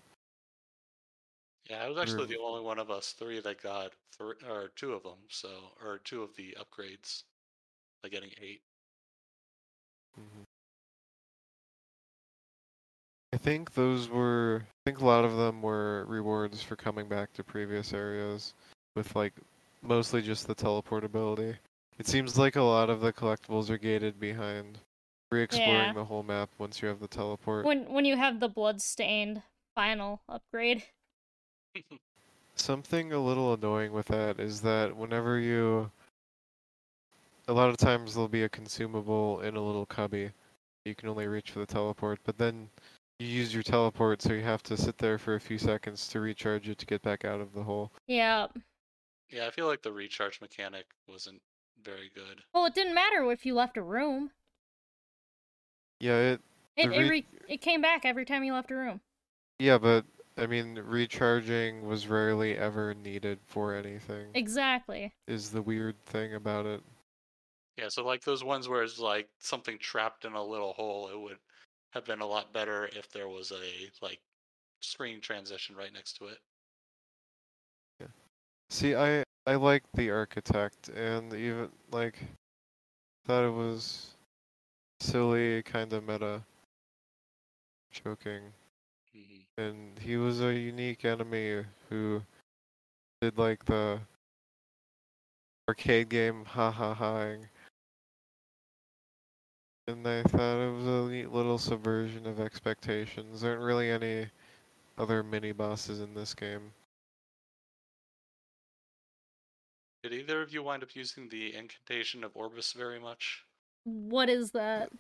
Yeah, I was actually the only one of us three that got three or two of them. So, or two of the upgrades, like getting eight. Mhm. I think those were. I think a lot of them were rewards for coming back to previous areas, with like mostly just the teleportability. It seems like a lot of the collectibles are gated behind re-exploring Yeah. the whole map once you have the teleport. When when you have the bloodstained final upgrade. Something a little annoying with that is that whenever you. A lot of times there'll be a consumable in a little cubby. You can only reach for the teleport, but then you use your teleport, so you have to sit there for a few seconds to recharge it to get back out of the hole. Yeah. Yeah, I feel like the recharge mechanic wasn't very good. Well, it didn't matter if you left a room. Yeah, it. It The it, re- re- it came back every time you left a room. Yeah, but I mean, recharging was rarely ever needed for anything. Exactly. Is the weird thing about it. Yeah, so like those ones where it's like something trapped in a little hole, it would have been a lot better if there was a like screen transition right next to it. See, I I liked the architect, and even like thought it was silly, kind of meta, joking. And he was a unique enemy who did like the arcade game ha ha haing. And I thought it was a neat little subversion of expectations. There aren't really any other mini bosses in this game. Did either of you wind up using the incantation of Orbis very much? What is that?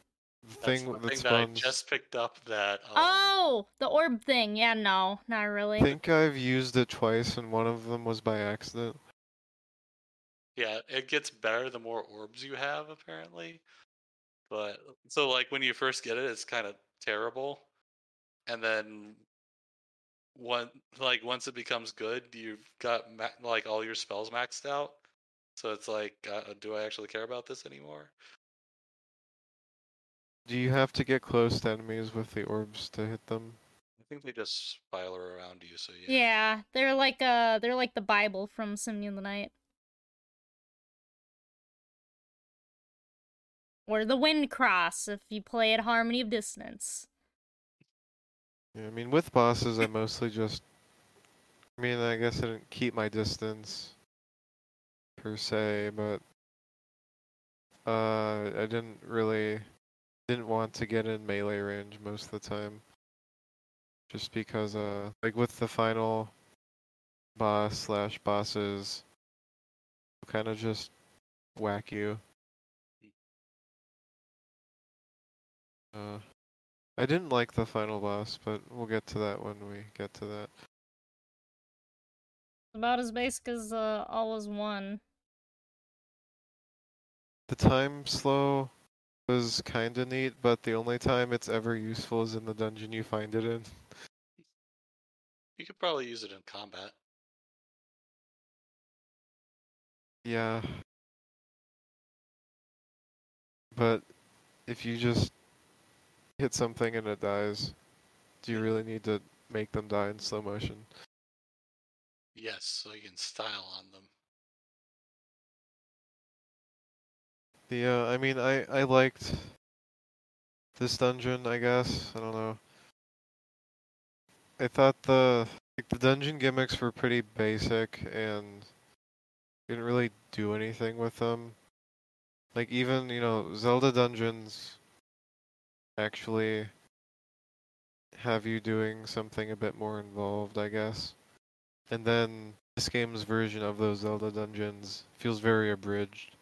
The That's thing the that thing that I just picked up that. Um, Oh, the orb thing. Yeah, no, not really. I think I've used it twice, and one of them was by accident. Yeah, it gets better the more orbs you have, apparently. But so like when you first get it, it's kind of terrible, and then one like once it becomes good, you've got ma- like all your spells maxed out. So it's like, uh, do I actually care about this anymore? Do you have to get close to enemies with the orbs to hit them? I think they just spiral around you. So yeah. Yeah, they're like uh, they're like the Bible from Symphony of the Night. Or the Wind Cross if you play at Harmony of Dissonance. Yeah, I mean, with bosses, I mostly just. I mean, I guess I didn't keep my distance per se, but uh, I didn't really didn't want to get in melee range most of the time, just because uh, like with the final boss slash bosses, kind of just whack you. Uh, I didn't like the final boss, but we'll get to that when we get to that. About as basic as uh, Always One. The time slow was kinda neat, but the only time it's ever useful is in the dungeon you find it in. You could probably use it in combat. Yeah. But if you just hit something and it dies, do you really need to make them die in slow motion? Yes, so you can style on them. Uh, I mean, I I liked this dungeon. I guess I don't know. I thought the like, the dungeon gimmicks were pretty basic and didn't really do anything with them. Like even you know Zelda dungeons actually have you doing something a bit more involved, I guess. And then this game's version of those Zelda dungeons feels very abridged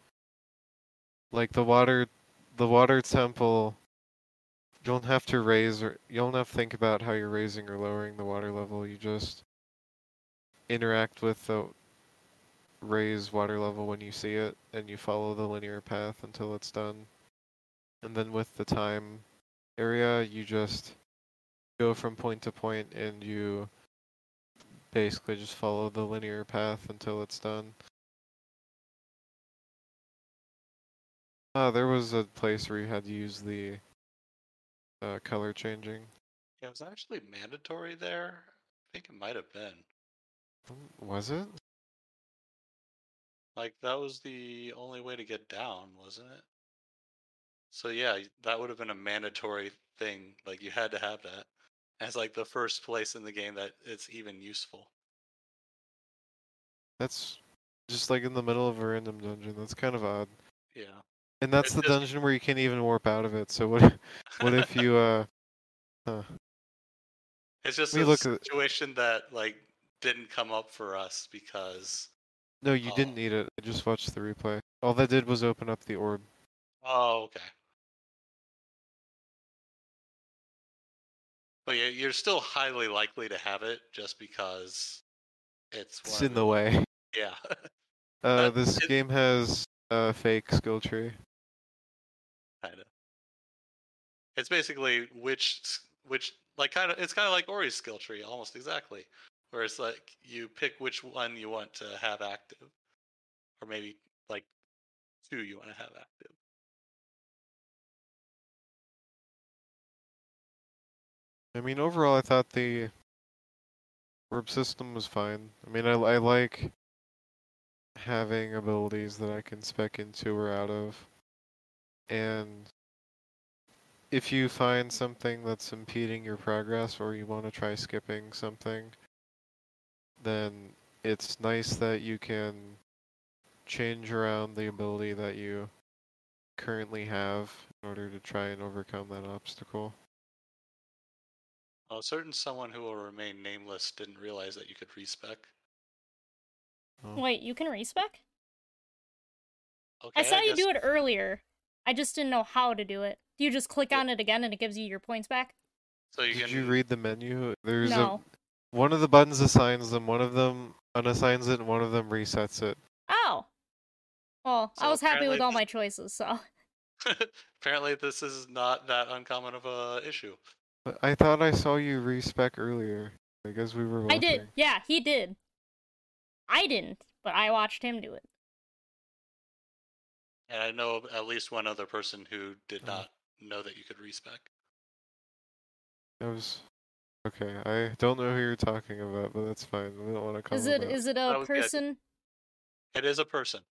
like the water the water temple you don't have to raise or you don't have to think about how you're raising or lowering the water level. You just interact with the raise water level when you see it and you follow the linear path until it's done. And then with the time area you just go from point to point and you basically just follow the linear path until it's done Uh, there was a place where you had to use the uh, color changing. Yeah, it was actually mandatory there. I think it might have been. Mm, Was it? Like that was the only way to get down, wasn't it? So yeah, that would have been a mandatory thing. Like you had to have that. As like the first place in the game that it's even useful. That's just like in the middle of a random dungeon. That's kind of odd. Yeah. And that's the dungeon where you can't even warp out of it. So what? What if you uh? Huh. It's just a look at- situation that like didn't come up for us because No, you didn't need it. I just watched the replay. All that did was open up the orb. Oh, okay. But yeah, you're still highly likely to have it just because it's It's in the way. Yeah. <laughs> Uh, Uh, this it- game has a fake skill tree. It's basically which which like kind of it's kind of like Ori's skill tree almost exactly, where it's like you pick which one you want to have active, or maybe like two you want to have active. I mean, overall, I thought the orb system was fine. I mean, I, I like having abilities that I can spec into or out of. And if you find something that's impeding your progress or you want to try skipping something, then it's nice that you can change around the ability that you currently have in order to try and overcome that obstacle. A certain someone who will remain nameless didn't realize that you could respec. Oh. Wait, you can respec? Okay, I saw you do it earlier. I just didn't know how to do it. Do you just click on it again and it gives you your points back? So you Did can you read the menu? There's no. a one of the buttons assigns them, one of them unassigns it, and one of them resets it. Oh. Well, I was happy with all my choices, so. <laughs> <laughs> Apparently, this is not that uncommon of a issue. But I thought I saw you respec earlier. I guess we were. I did. Yeah, he did. I didn't, but I watched him do it. And I know at least one other person who did Oh. not know that you could respec. I was. Okay, I don't know who you're talking about, but that's fine. We don't want to call Is it out. is it a was good. person It is a person.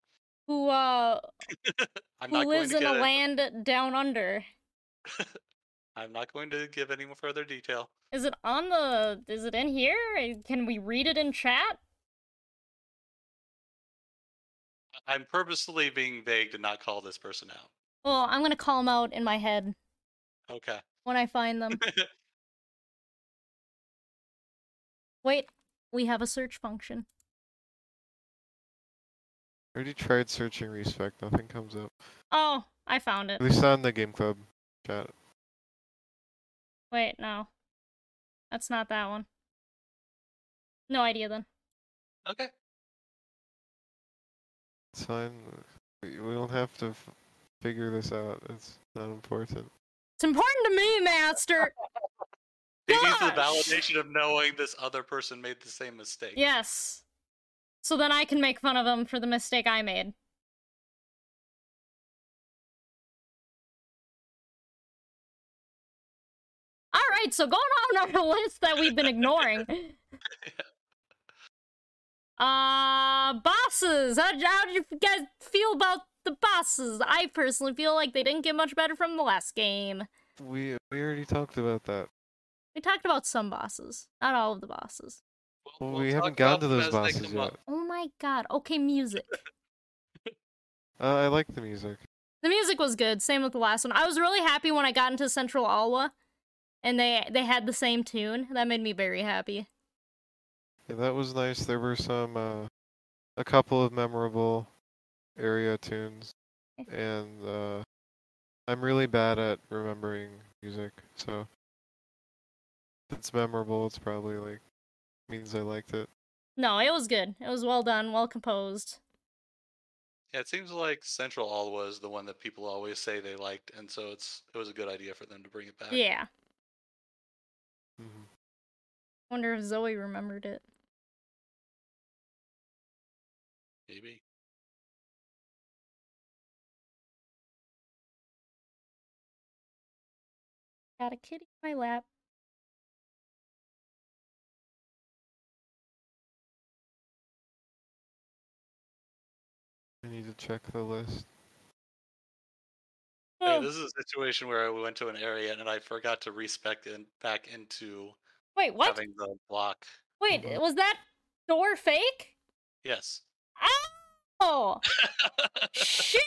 who uh <laughs> I'm who not lives going in a get, land down under? <laughs> I'm not going to give any further detail. Is it on the is it in here? Can we read it in chat? I'm purposely being vague to not call this person out. Well, I'm gonna call them out in my head Okay. when I find them. <laughs> Wait, we have a search function. I already tried searching respec. Nothing comes up. Oh, I found it. At least on the game club chat. Wait, no. That's not that one. No idea then. okay. It's fine. We we don't have to f- figure this out. It's not important. It's important to me, Master. He needs the validation of knowing this other person made the same mistake. yes. So then I can make fun of him for the mistake I made. All right, so going on our list that we've been ignoring. <laughs> Uh, bosses. How, how did you guys feel about the bosses? I personally feel like they didn't get much better from the last game. We we already talked about that. We talked about some bosses, not all of the bosses. Well, we'll we haven't gotten to those bosses yet. Oh my god. Okay, music. <laughs> Uh, I like the music. The music was good. Same with the last one. I was really happy when I got into Central Alwa, and they they had the same tune. That made me very happy. Yeah, that was nice. There were some, uh, a couple of memorable area tunes, and uh, I'm really bad at remembering music, so if it's memorable. It's probably like means I liked it. No, it was good. It was well done, well composed. Yeah, it seems like Central Alwa was the one that people always say they liked, and so it's it was a good idea for them to bring it back. Yeah. Mm-hmm. Wonder if Zoe remembered it. Maybe. Got a kitty in my lap. I need to check the list. Hey, this is a situation where we went to an area and I forgot to respec in back into wait, what? having the block. Wait, Mhm. was that door fake? Yes. Oh, <laughs> shit!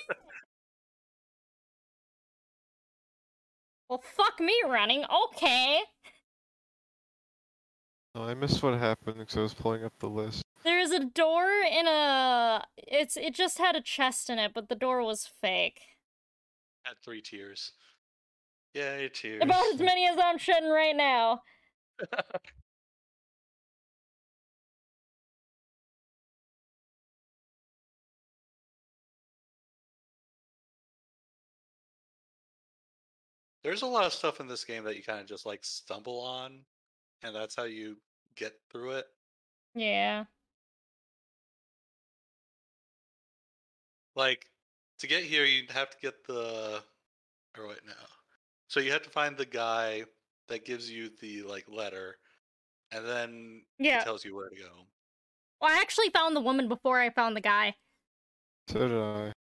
Well, fuck me running. Okay. Oh, I missed what happened because I was pulling up the list. There's a door in a. It's it just had a chest in it, but the door was fake. Had three tears. Yay, tears. About as many as I'm shedding right now. <laughs> There's a lot of stuff in this game that you kind of just like stumble on, and that's how you get through it. Yeah. Like to get here, you have to get the. Or wait, no. So you have to find the guy that gives you the like letter, and then Yeah. he tells you where to go. Well, I actually found the woman before I found the guy. So did I.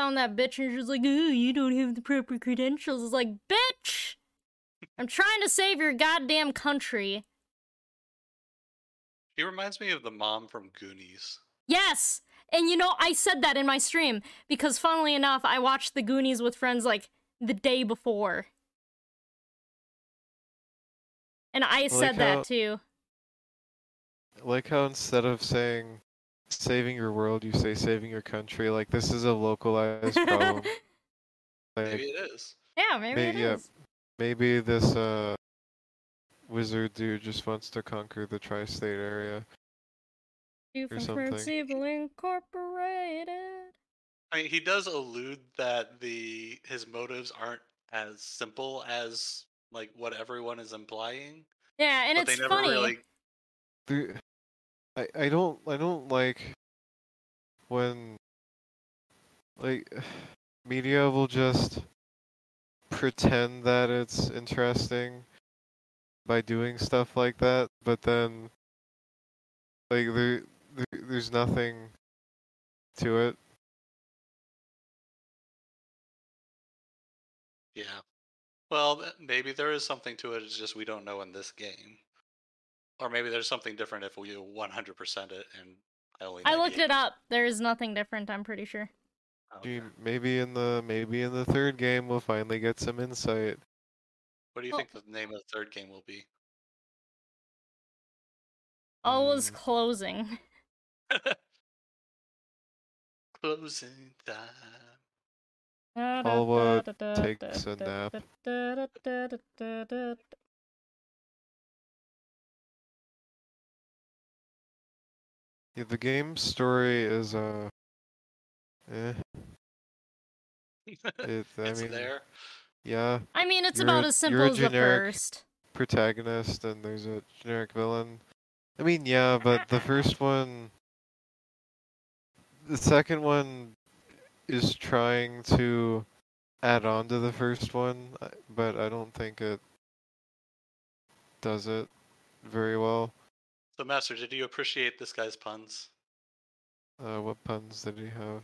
Found that bitch and she's like, "Oh, you don't have the proper credentials." It's like, bitch, I'm trying to save your goddamn country. He reminds me of the mom from Goonies. Yes. And you know, I said that in my stream because funnily enough, I watched the Goonies with friends like the day before. And I Like said how- that too. Like how instead of saying saving your world, you say saving your country. Like this is a localized problem. <laughs> Maybe it is. yeah, maybe May- it yeah. is. maybe this uh wizard dude just wants to conquer the tri-state area. You or from something. Evil Incorporated. I mean, he does allude that the his motives aren't as simple as like what everyone is implying. Yeah, and but it's they never funny. really. There, I I don't I don't like when like <sighs> media will just pretend that it's interesting by doing stuff like that, but then like there, there there's nothing to it. Yeah. Well, maybe there is something to it. It's just we don't know in this game, or maybe there's something different if we 100% it and I only. I looked it up. There is nothing different, I'm pretty sure. Okay. Maybe in the maybe in the third game we'll finally get some insight. What do you Well- think the name of the third game will be? Alwa's Mm. closing. <laughs> <laughs> Closing time. Alwa takes a nap. Yeah, the game story is uh eh. <laughs> It, I it's mean, there. yeah, I mean, it's You're about a- as you're simple a as the first. protagonist and there's a generic villain. I mean, yeah, but the first one, the second one is trying to add on to the first one, uh, but I don't think it does it very well. So, Master, did you appreciate this guy's puns? Uh, what puns did he have?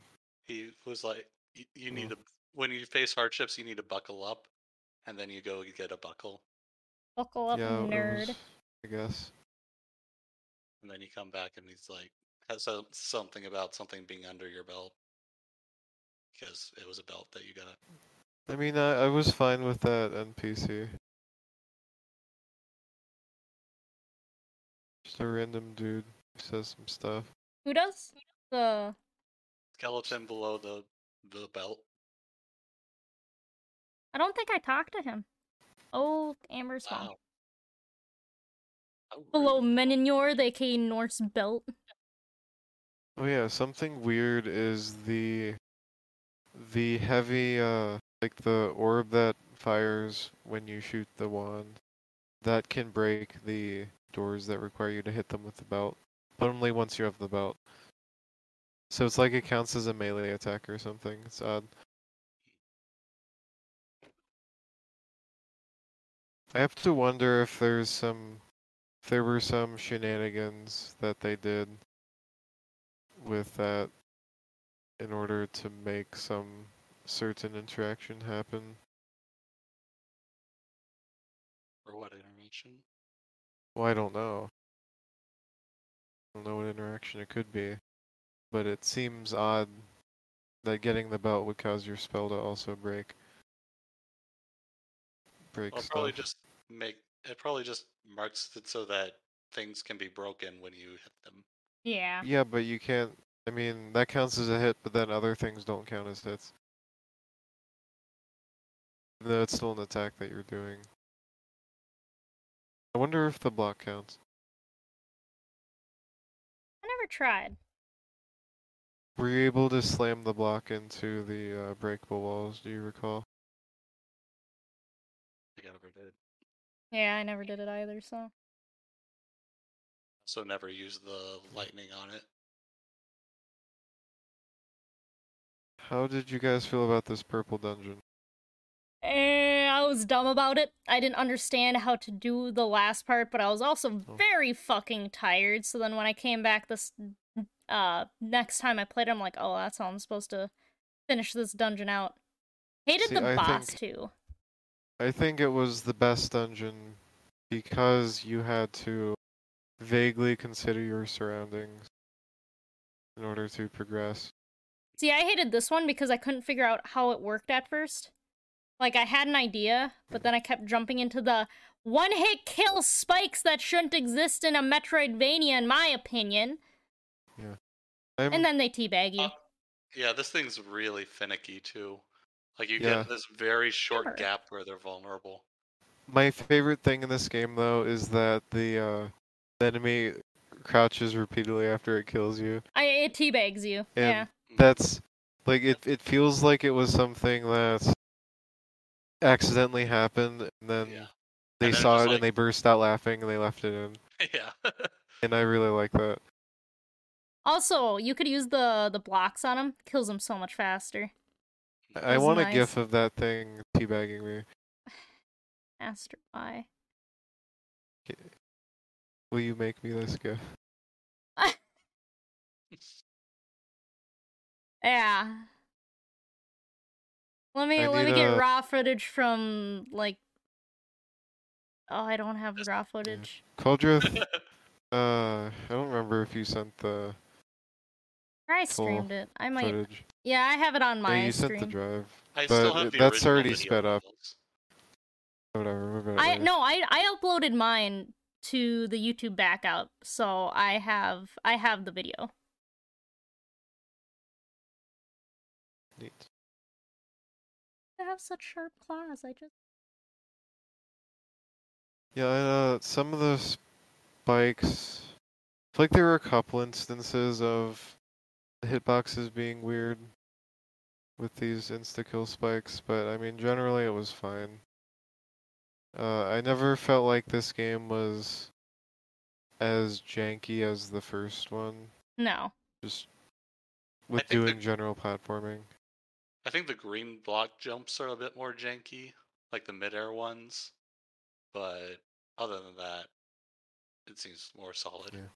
He was like, "You, you need Oh. to when you face hardships, you need to buckle up, and then you go you get a buckle, Buckle up, yeah, it nerd. was- I guess. and then you come back and he's like has some, something about something being under your belt because it was a belt that you got. I mean, I, I was fine with that NPC. Just a random dude who says some stuff. Who does? The skeleton below the the belt. I don't think I talked to him. Oh, Amber's phone. Wow. How Below rude. Menenor, the aka Norse belt. Oh yeah, something weird is the the heavy uh like the orb that fires when you shoot the wand that can break the doors that require you to hit them with the belt, but only once you have the belt. So it's like it counts as a melee attack or something. It's odd. I have to wonder if there's some if there were some shenanigans that they did with that in order to make some certain interaction happen. or what intervention? Well, I don't know. I don't know what interaction it could be, but it seems odd that getting the belt would cause your spell to also break. Break Well, stuff. probably just make it. Probably just marks it so that things can be broken when you hit them. Yeah. Yeah, but you can't. I mean, that counts as a hit, but then other things don't count as hits. Even though it's still an attack that you're doing. I wonder if the block counts. I never tried. Were you able to slam the block into the uh, breakable walls? Do you recall? I never did. Yeah, I never did it either, so. So never use the lightning on it. How did you guys feel about this purple dungeon? Eh, I was dumb about it. I didn't understand how to do the last part, but I was also Oh. very fucking tired. So then when I came back this uh next time I played, it, I'm like, oh, that's how I'm supposed to finish this dungeon out. Hated See, the I boss think- too. I think it was the best dungeon because you had to vaguely consider your surroundings in order to progress. See, I hated this one because I couldn't figure out how it worked at first. Like I had an idea, but then I kept jumping into the one hit kill spikes that shouldn't exist in a Metroidvania, in my opinion. I'm, And then they teabag you. Uh, Yeah, this thing's really finicky too. Like you Yeah. get this very short Remember. gap where they're vulnerable. my favorite thing in this game though is that the uh, the enemy crouches repeatedly after it kills you. I it teabags you. And yeah. that's like it it feels like it was something that accidentally happened and then Yeah. they And saw just it like- and they burst out laughing and they left it in. <laughs> yeah. And I really like that. Also, you could use the the blocks on him. Kills him so much faster. I That's want a gif of that thing teabagging me. <sighs> Master Eye. Will you make me this gif? <laughs> Yeah. Let me I let me get a- raw footage from like. Oh, I don't have raw footage. Cauldrath, <laughs> uh, I don't remember if you sent the I streamed it. I might. footage. Yeah, I have it on my yeah, you stream. sent the drive. I But still have the that's original already video sped up. files. Whatever. we'll get it I no, I I uploaded mine to the YouTube backup, so I have I have the video. Neat. I have such sharp claws. I just Yeah, and, uh, some of the spikes. I feel like there were a couple instances of the hitboxes being weird with these insta kill spikes, but I mean, generally it was fine. Uh, I never felt like this game was as janky as the first one, no. just with think the- doing general platforming. I think the green block jumps are a bit more janky, like the midair ones. But other than that, it seems more solid. Yeah.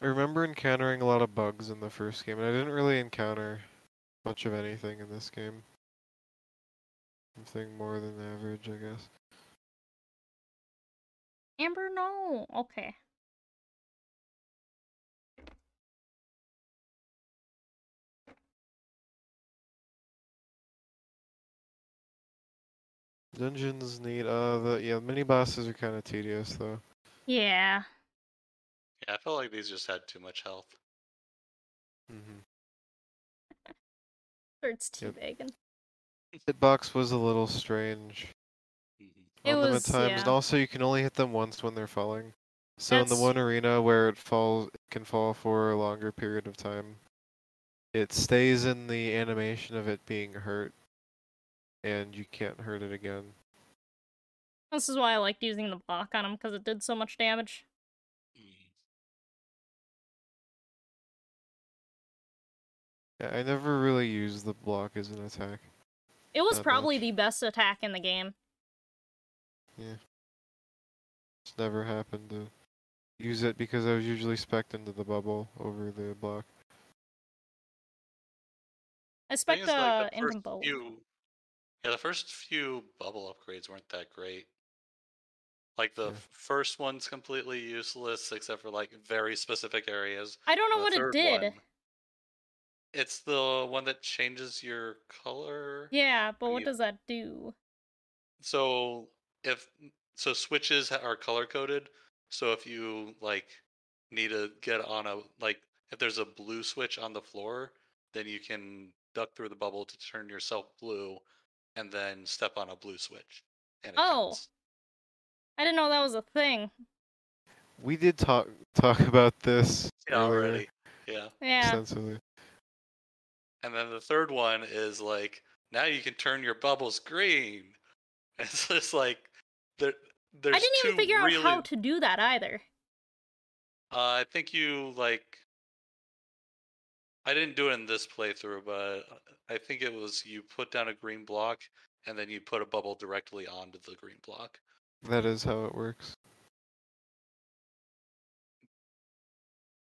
I remember encountering a lot of bugs in the first game, and I didn't really encounter much of anything in this game. Something more than average, I guess. Amber, no. Okay. Dungeons neat. Uh, the yeah, mini bosses are kind of tedious though. Yeah. Yeah, I felt like these just had too much health. Mm-hmm. <laughs> Starts Yep. teabagging. Hitbox was a little strange Mhm. It on them was- at times, and also you can only hit them once when they're falling. So in the one arena where it falls, it can fall for a longer period of time. It stays in the animation of it being hurt, and you can't hurt it again. This is why I liked using the block on him because it did so much damage. Yeah, I never really used the block as an attack. It was Not probably much. the best attack in the game. Yeah. It's never happened to use it because I was usually specced into the bubble over the block. I Thing spec is, the like, uh, the into first few, yeah, the first few bubble upgrades weren't that great. Like the Yeah. first one's completely useless except for like very specific areas. I don't know The what it did. one- It's the one that changes your color. Yeah, but what you- does that do? So if so, switches are color coded. So if you like need to get on a like if there's a blue switch on the floor, then you can duck through the bubble to turn yourself blue, and then step on a blue switch. And it Oh. counts. I didn't know that was a thing. We did talk talk about this Yeah, already. Yeah. Yeah. extensively. And then the third one is like now you can turn your bubbles green. <laughs> It's just like there. There's I didn't even two figure out how to do that either. Uh, I think you like. I didn't do it in this playthrough, but I think it was you put down a green block and then you put a bubble directly onto the green block. That is how it works.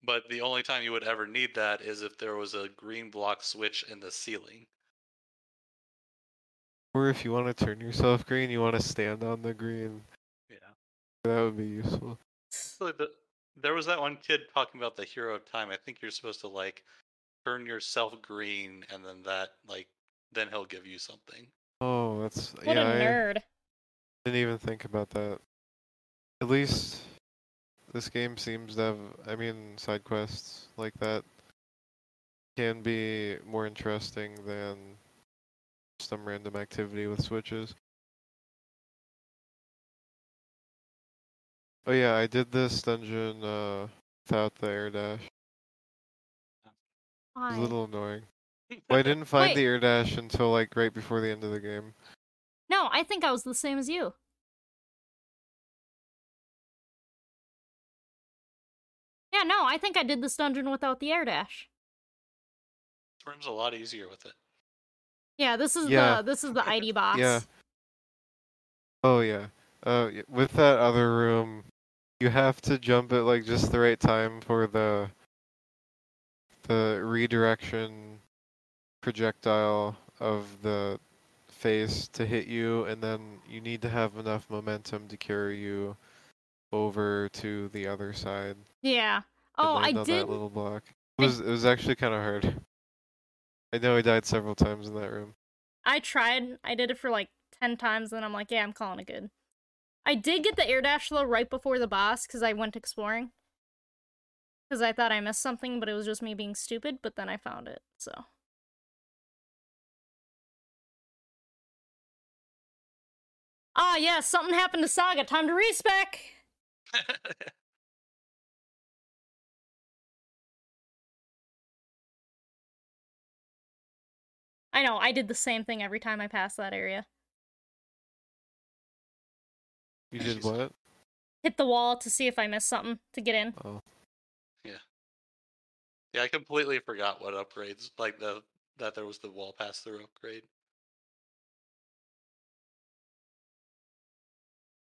But the only time you would ever need that is if there was a green block switch in the ceiling. Or if you want to turn yourself green, you want to stand on the green. Yeah. That would be useful. There was that one kid talking about the hero of time. I think you're supposed to like turn yourself green, and then that like then he'll give you something. Oh, that's What yeah. a I nerd. didn't even think about that. At least this game seems to have. I mean, side quests like that can be more interesting than some random activity with switches. Oh yeah, I did this dungeon uh, without the air dash. It was a little annoying. Well, I didn't find Wait. the air dash until like right before the end of the game. No, I think I was the same as you. Yeah, no, I think I did this dungeon without the air dash. This room's a lot easier with it. Yeah, this is Yeah. the this is the ID <laughs> box. Yeah. Oh yeah. Uh, with that other room, you have to jump at like just the right time for the the redirection projectile of the face to hit you, and then you need to have enough momentum to carry you over to the other side. Yeah. Oh, I did. that little block. It I- was it was actually kind of hard. I know I died several times in that room. I tried. I did it for like 10 times, and I'm like, yeah, I'm calling it good. I did get the air dash though right before the boss because I went exploring. Because I thought I missed something, but it was just me being stupid, but then I found it, so. Ah, yeah, something happened to Saga. Time to respec! <laughs> I know, I did the same thing every time I passed that area. You did what? Hit the wall to see if I missed something to get in. Oh. Yeah, I completely forgot what upgrades like the that there was the wall pass through upgrade.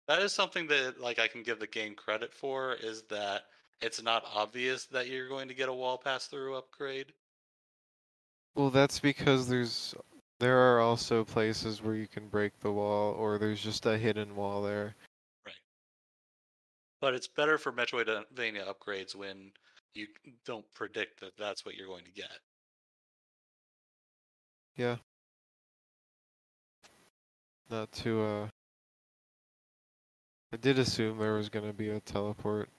That is something that like I can give the game credit for is that it's not obvious that you're going to get a wall pass through upgrade. Well, that's because there's there are also places where you can break the wall, or there's just a hidden wall there. Right. But it's better for Metroidvania upgrades when you don't predict that that's what you're going to get. Yeah. Not to uh. I did assume there was gonna be a teleport.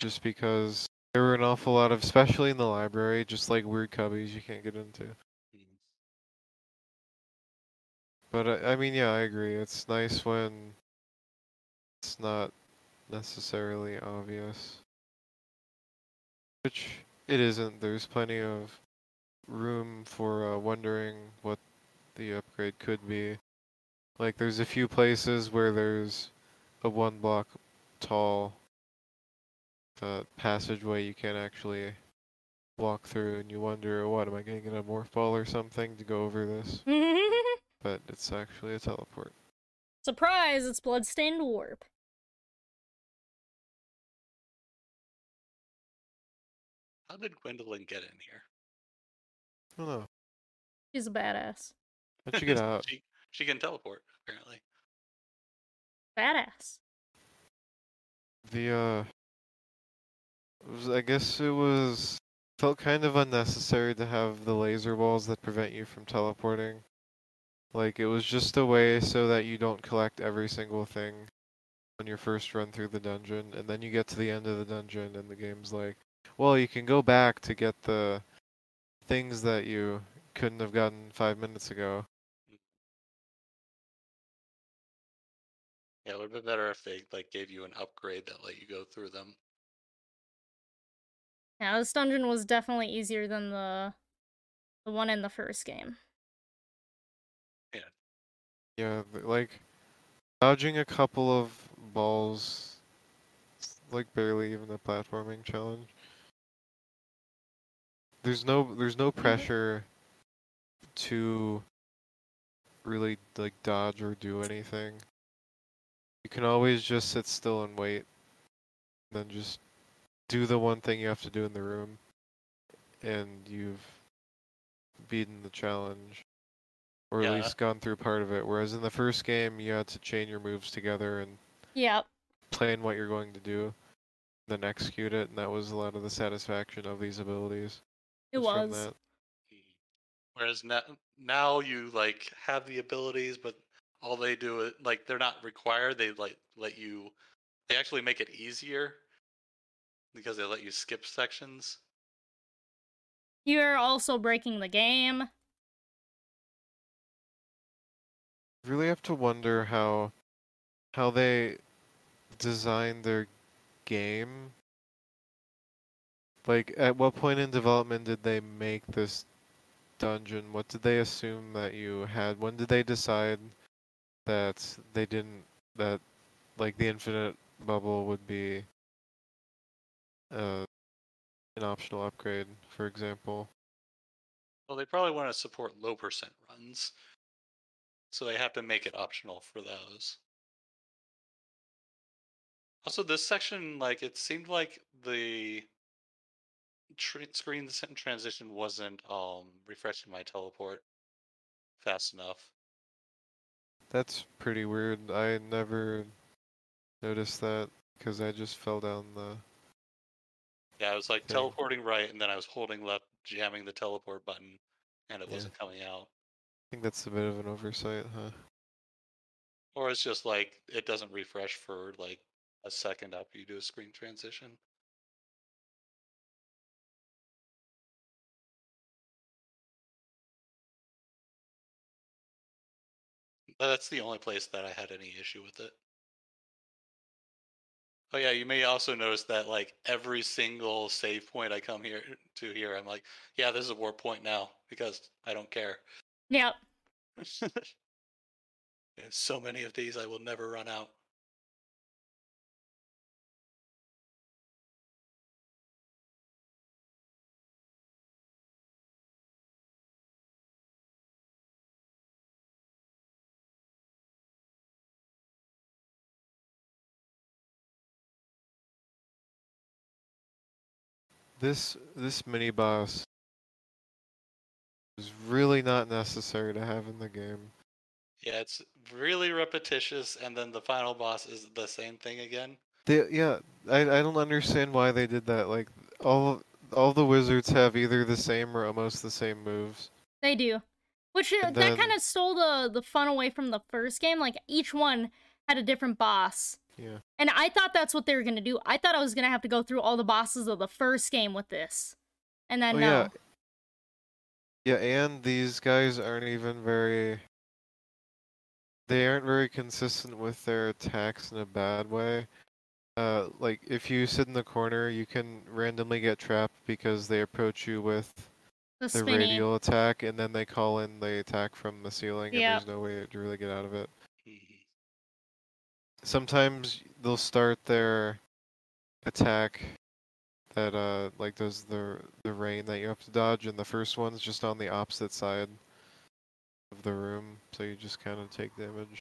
Just because there were an awful lot of, especially in the library, just like weird cubbies you can't get into. But I, I mean, yeah, I agree. It's nice when it's not necessarily obvious. Which it isn't. There's plenty of room for uh, wondering what the upgrade could be. Like, there's a few places where there's a one block tall uh, passageway you can't actually walk through, and you wonder, what, am I going to get a morph ball or something to go over this? <laughs> But it's actually a teleport. Surprise, it's Bloodstained Warp. How did Gwendolyn get in here? I don't know. She's a badass. How'd you <laughs> get out? she, she can teleport, apparently. Badass. The uh, was, I guess it was felt kind of unnecessary to have the laser balls that prevent you from teleporting. Like it was just a way so that you don't collect every single thing on your first run through the dungeon, and then you get to the end of the dungeon, and the game's like, well, you can go back to get the things that you couldn't have gotten five minutes ago. Yeah, it would have been better if they like gave you an upgrade that let you go through them. Yeah, this dungeon was definitely easier than the the one in the first game. Yeah, th- like dodging a couple of balls, like barely even a platforming challenge. There's no there's no mm-hmm. pressure to really like dodge or do anything. You can always just sit still and wait. Then just do the one thing you have to do in the room. And you've beaten the challenge. Or Yeah. at least gone through part of it. Whereas in the first game you had to chain your moves together and Yep. plan what you're going to do, then execute it, and that was a lot of the satisfaction of these abilities. It was that. Whereas now, now you like have the abilities, but all they do is like they're not required. They like let you. They actually make it easier because they let you skip sections. You're also breaking the game. really have to wonder how how they designed their game. Like, at what point in development did they make this dungeon? What did they assume that you had? When did they decide that they didn't that like the infinite bubble would be uh, an optional upgrade, for example? Well, they probably want to support low percent runs, so they have to make it optional for those. Also, this section, like, it seemed like the tr- screen transition wasn't um refreshing my teleport fast enough. That's pretty weird. I never noticed that because I just fell down the. Yeah, I was like thing. teleporting right, and then I was holding left, jamming the teleport button, and it Yeah. wasn't coming out. I think that's a bit of an oversight, huh? Or it's just like it doesn't refresh for like a second after you do a screen transition. That's the only place that I had any issue with it. Oh yeah, you may also notice that like every single save point I come here uh, to here, I'm like, yeah, this is a warp point now because I don't care. Yep. <laughs> So many of these I will never run out. This this mini boss is really not necessary to have in the game. Yeah, it's really repetitious, and then the final boss is the same thing again. They, yeah, I I don't understand why they did that. Like all all the wizards have either the same or almost the same moves. They do. Which uh, And that then- kind of stole the the fun away from the first game. Like each one had a different boss. Yeah. And I thought that's what they were gonna do. I thought I was gonna have to go through all the bosses of the first game with this, and then Oh, no. yeah. Yeah, and these guys aren't even very. They aren't very consistent with their attacks in a bad way. Uh, like if you sit in the corner, you can randomly get trapped because they approach you with the the radial attack, and then they call in the attack from the ceiling, and there's no way to really get out of it. Sometimes they'll start their attack that uh like does the the rain that you have to dodge, and the first one's just on the opposite side of the room, so you just kind of take damage.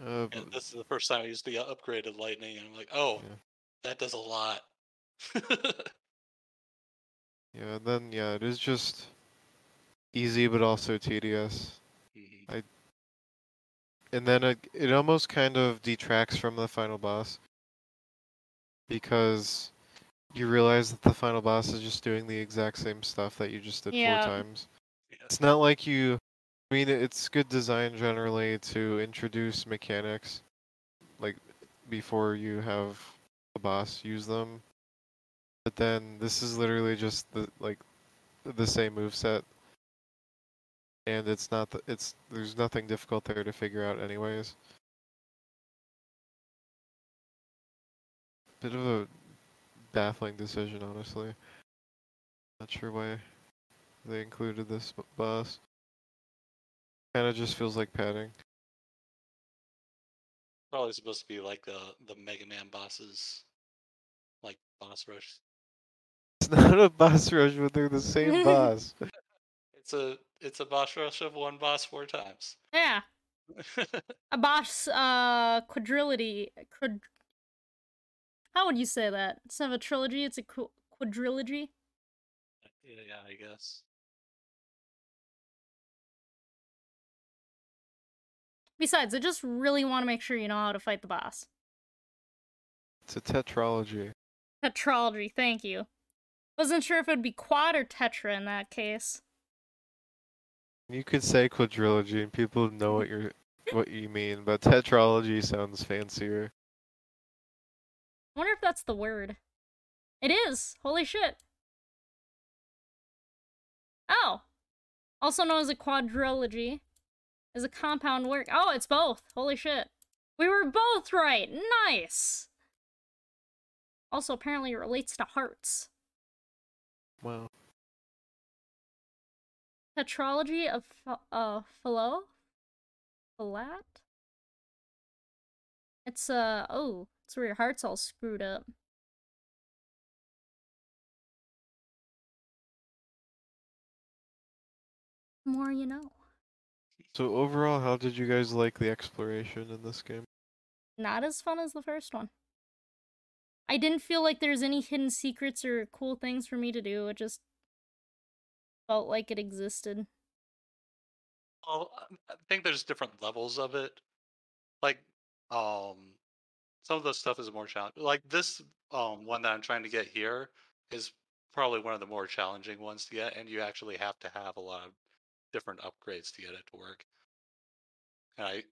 Uh, And this is the first time I used the upgraded lightning, and I'm like, oh, Yeah. that does a lot. <laughs> yeah, and then yeah, it is just easy but also tedious. Mhm. and then it, it almost kind of detracts from the final boss because you realize that the final boss is just doing the exact same stuff that you just did Yeah. four times. Yeah. It's not like you. I mean, it's good design generally to introduce mechanics, like before you have the boss use them. But then this is literally just the like the same move set and it's not th- it's there's nothing difficult there to figure out anyways. Bit of a baffling decision, honestly. Not sure why they included this boss. Kind of just feels like padding. Probably supposed to be like the the Mega Man bosses, like boss rush It's not a boss rush, but they're the same <laughs> boss. It's a it's a boss rush of one boss four times. Yeah, <laughs> a boss uh quadrilogy. Quad... How would you say that? Instead of a trilogy, it's a qu- quadrilogy. yeah, yeah, I guess. Besides, I just really want to make sure you know how to fight the boss. It's a tetralogy. Tetralogy, thank you. Wasn't sure if it would be quad or tetra in that case. You could say quadrilogy and people know what you're what you mean, but tetralogy sounds fancier. I wonder if that's the word. It is! Holy shit. Oh! Also known as a quadrilogy. Is a compound work. Oh, it's both. Holy shit. We were both right! Nice! Also, apparently it relates to hearts. Wow. Tetralogy of uh, Philo? Philat? It's, uh, oh, it's where your heart's all screwed up. More you know. So overall, how did you guys like the exploration in this game? Not as fun as the first one. I didn't feel like there's any hidden secrets or cool things for me to do. It just felt like it existed. Well, I think there's different levels of it. Like, um, some of the stuff is more challenging. Like this um one that I'm trying to get here is probably one of the more challenging ones to get, and you actually have to have a lot of different upgrades to get it to work. And I,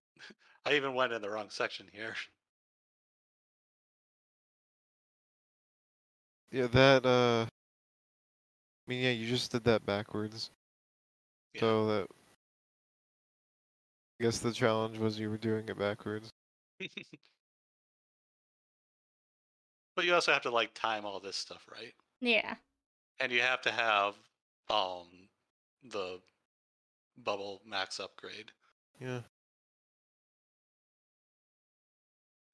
<laughs> I even went in the wrong section here. Yeah, that uh I mean yeah, you just did that backwards. Yeah. So that I guess the challenge was you were doing it backwards. <laughs> but you also have to like time all this stuff, right? Yeah. And you have to have um the bubble max upgrade. Yeah.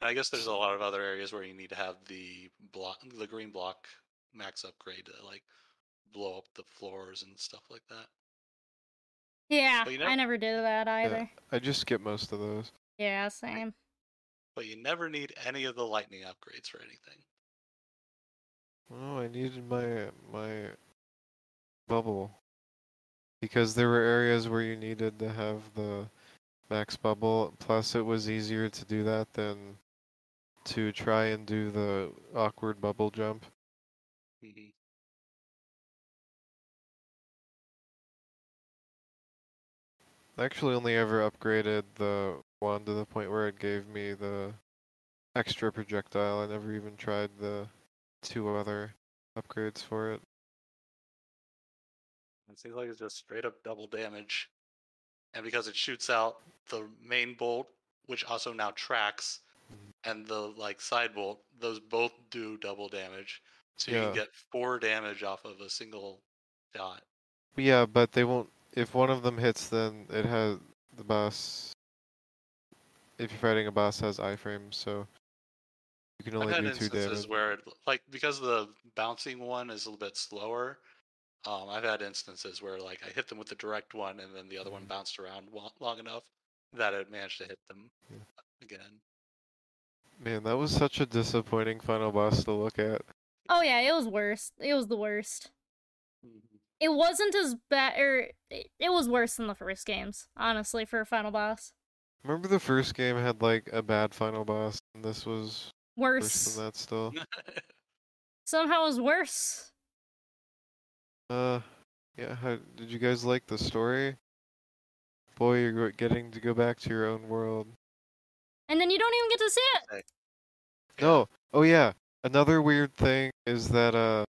I guess there's a lot of other areas where you need to have the block, the green block max upgrade to like blow up the floors and stuff like that. Yeah, But you I never did that either. I just skipped most of those. Yeah, same. But you never need any of the lightning upgrades for anything. Oh, I needed my my bubble. Because there were areas where you needed to have the max bubble, plus it was easier to do that than to try and do the awkward bubble jump. Mhm. I actually only ever upgraded the wand to the point where it gave me the extra projectile. I never even tried the two other upgrades for it. It seems like it's just straight up double damage. And because it shoots out the main bolt, which also now tracks. And the like side bolt, those both do double damage. So you Yeah. can get four damage off of a single. But yeah, but they won't. If one of them hits, then it has the boss. If you're fighting a boss, has iframes, so you can only I've had do two instances damage. where, it, like, because the bouncing one is a little bit slower. Um, I've had instances where, like, I hit them with the direct one, and then the other one Mhm. bounced around long enough that it managed to hit them Yeah. again. Man, that was such a disappointing final boss to look at. Oh yeah, it was worse. It was the worst. It wasn't as bad, or it, it was worse than the first games, honestly, for a final boss. Remember the first game had like a bad final boss, and this was worse Worse. than that still. <laughs> Somehow it was worse. Uh, yeah. How, did you guys like the story? Boy, you're getting to go back to your own world. And then you don't even get to see it. No. Oh yeah. Another weird thing is that uh,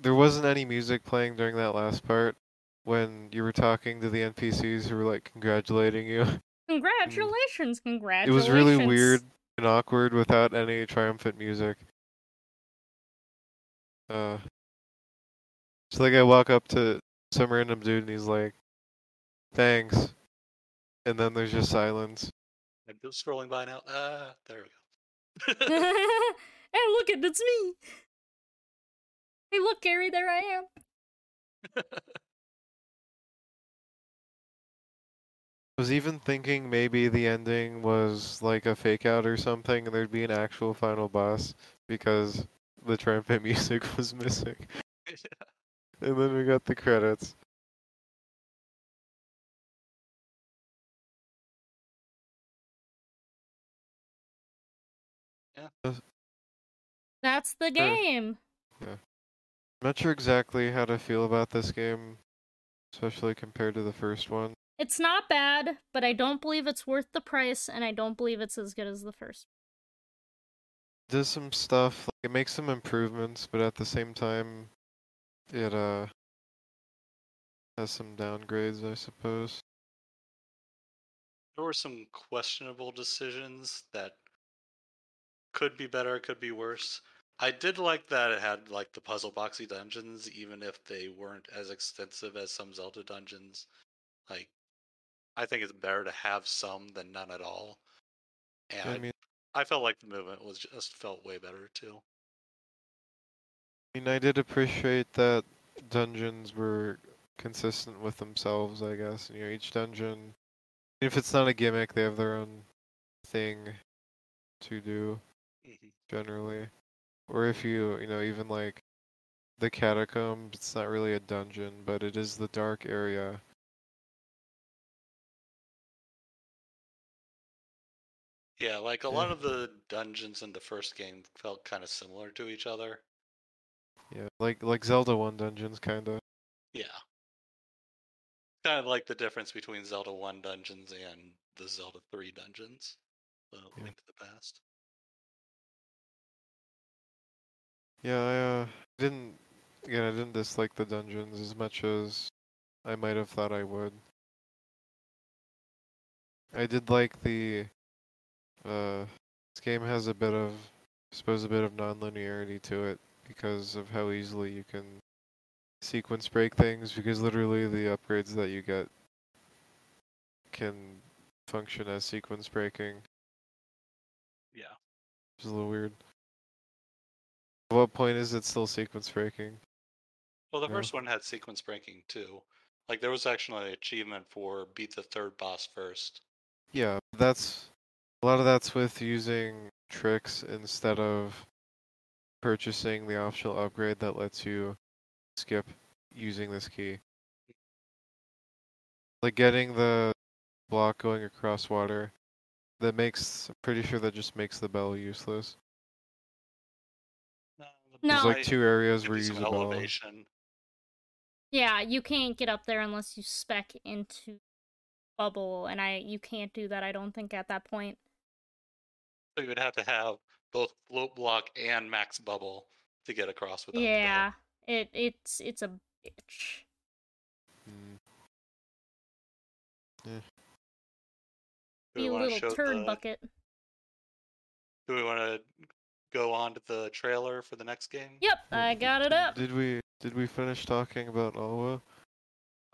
there wasn't any music playing during that last part when you were talking to the NPCs who were like congratulating you. <laughs> Congratulations, congratulations. it was really weird and awkward without any triumphant music. Uh, it's like I walk up to some random dude and he's like, "Thanks," and then there's just silence. I'm just scrolling by now. Ah, there we go. <laughs> <laughs> hey, look it, it's me. Hey, look, Gary, there I am. <laughs> I was even thinking maybe the ending was like a fake out or something and there'd be an actual final boss because the trumpet music was missing. And then we got the credits. That's the game. Yeah. I'm not sure exactly how to feel about this game, especially compared to the first one. It's not bad, but I don't believe it's worth the price, and I don't believe it's as good as the first. does some stuff like it makes some improvements but at the same time it uh has some downgrades i suppose There were some questionable decisions that could be better, could be worse. I did like that it had like the puzzle boxy dungeons, even if they weren't as extensive as some Zelda dungeons. Like, I think it's better to have some than none at all. And i mean I felt like the movement was just felt way better too. i mean i did appreciate that dungeons were consistent with themselves i guess you know each dungeon if it's not a gimmick they have their own thing to do. Generally or if you you know even like the catacombs it's not really a dungeon but it is the dark area Yeah, like a Yeah. lot of the dungeons in the first game felt kind of similar to each other. yeah like like zelda 1 dungeons kind of Yeah. Kind of like the difference between Zelda 1 dungeons and the Zelda 3 dungeons. The Yeah. Link to the Past. Yeah, I uh, didn't. Again, I didn't dislike the dungeons as much as I might have thought I would. I did like the. Uh, this game has a bit of, I suppose, a bit of non-linearity to it because of how easily you can sequence break things. Because literally, the upgrades that you get can function as sequence breaking. Yeah. Which is a little weird. At what point is it still sequence breaking? Well, the Yeah. first one had sequence breaking too. Like there was actually an achievement for beat the third boss first. Yeah, that's a lot of that's with using tricks instead of purchasing the optional upgrade that lets you skip using this key. Like getting the block going across water, that makes, I'm pretty sure that just makes the bell useless. No. There's like two areas give where you you some use a bell. elevation. Yeah, you can't get up there unless you spec into bubble, and I you can't do that. I don't think at that point. So you would have to have both float block and max bubble to get across without the yeah, it it's it's a bitch. Mm, Do we You little show turd the- bucket. Do we want to go on to the trailer for the next game? Yep, I got it up. Did we did we finish talking about Alwa?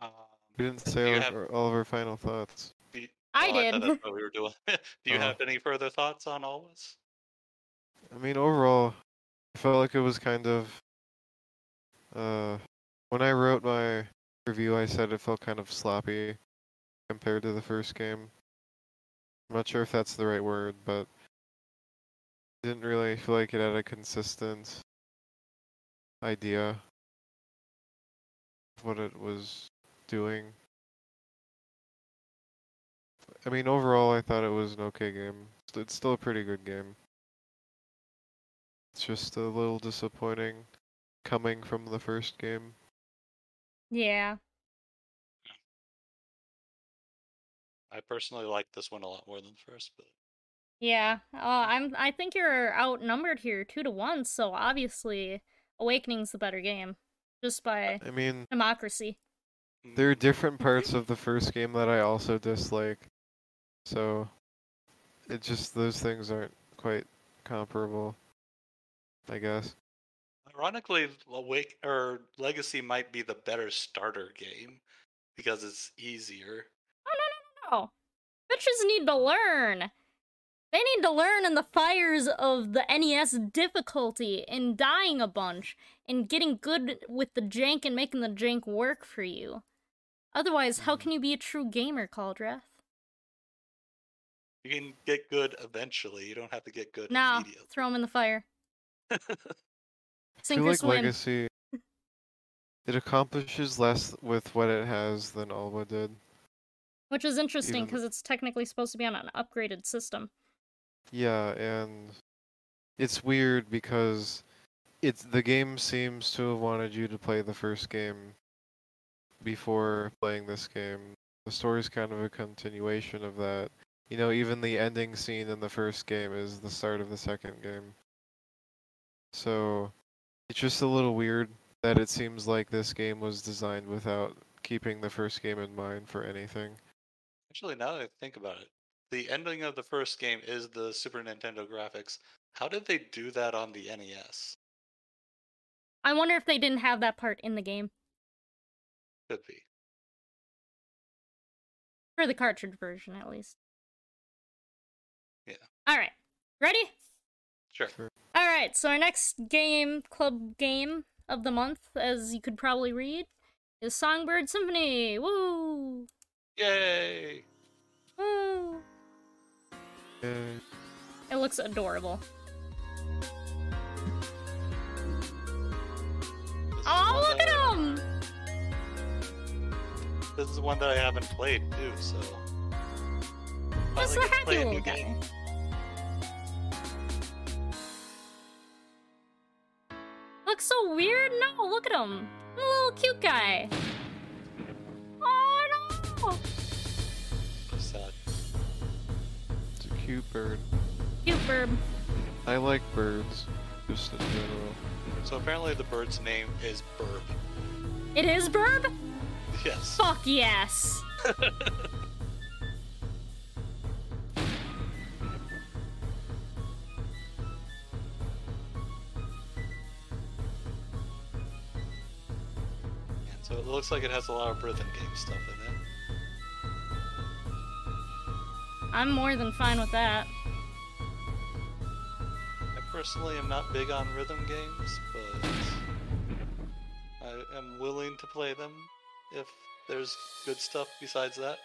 Um, We didn't say all, have- our, all of our final thoughts. do you- I oh, thought did. that's what we were doing. <laughs> do you Oh. have any further thoughts on all this? I mean, overall, I felt like it was kind of. Uh, when I wrote my review, I said it felt kind of sloppy compared to the first game. I'm not sure if that's the right word, but didn't really feel like it had a consistent idea of what it was doing. I mean, overall, I thought it was an okay game. It's still a pretty good game. It's just a little disappointing coming from the first game. Yeah. I personally like this one a lot more than the first, but Yeah, uh, I'm. I think you're outnumbered here, two to one. So obviously, Awakening's the better game, just by I mean, democracy. there are different parts of the first game that I also dislike. So, it just, those things aren't quite comparable, I guess. Ironically, Awake or Legacy might be the better starter game because it's easier. Oh, no no no no! bitches need to learn. They need to learn in the fires of the NES difficulty and dying a bunch and getting good with the jank and making the jank work for you. Otherwise, how Mhm. can you be a true gamer, Cauldrath? You can get good eventually. You don't have to get good No, immediately. throw him in the fire. <laughs> <laughs> I feel like swim. Legacy. <laughs> It accomplishes less with what it has than Alwa did. Which is interesting even- because it's technically supposed to be on an upgraded system. Yeah, and it's weird because it's the game seems to have wanted you to play the first game before playing this game. The story's kind of a continuation of that. You know, even the ending scene in the first game is the start of the second game. So it's just a little weird that it seems like this game was designed without keeping the first game in mind for anything. Actually, now that I think about it, the ending of the first game is the Super Nintendo graphics. How did they do that on the NES? I wonder if they didn't have that part in the game Could be. for the cartridge version, at least. Yeah. All right, ready? Sure. All right. So our next game, club game of the month, as you could probably read, is Songbird Symphony. Woo! Yay! Woo! It looks adorable. Oh, look at him! This is one that I haven't played too, so. Finally the happy little guy. game. Looks so weird. No, look at him. A little cute guy. Cute bird. Cute birb. I like birds, just in general. So apparently the bird's name is Birb. It is birb? Yes. Fuck yes. <laughs> And so it looks like it has a lot of rhythm game stuff in it. I'm more than fine with that. I personally am not big on rhythm games, but I am willing to play them if there's good stuff besides that.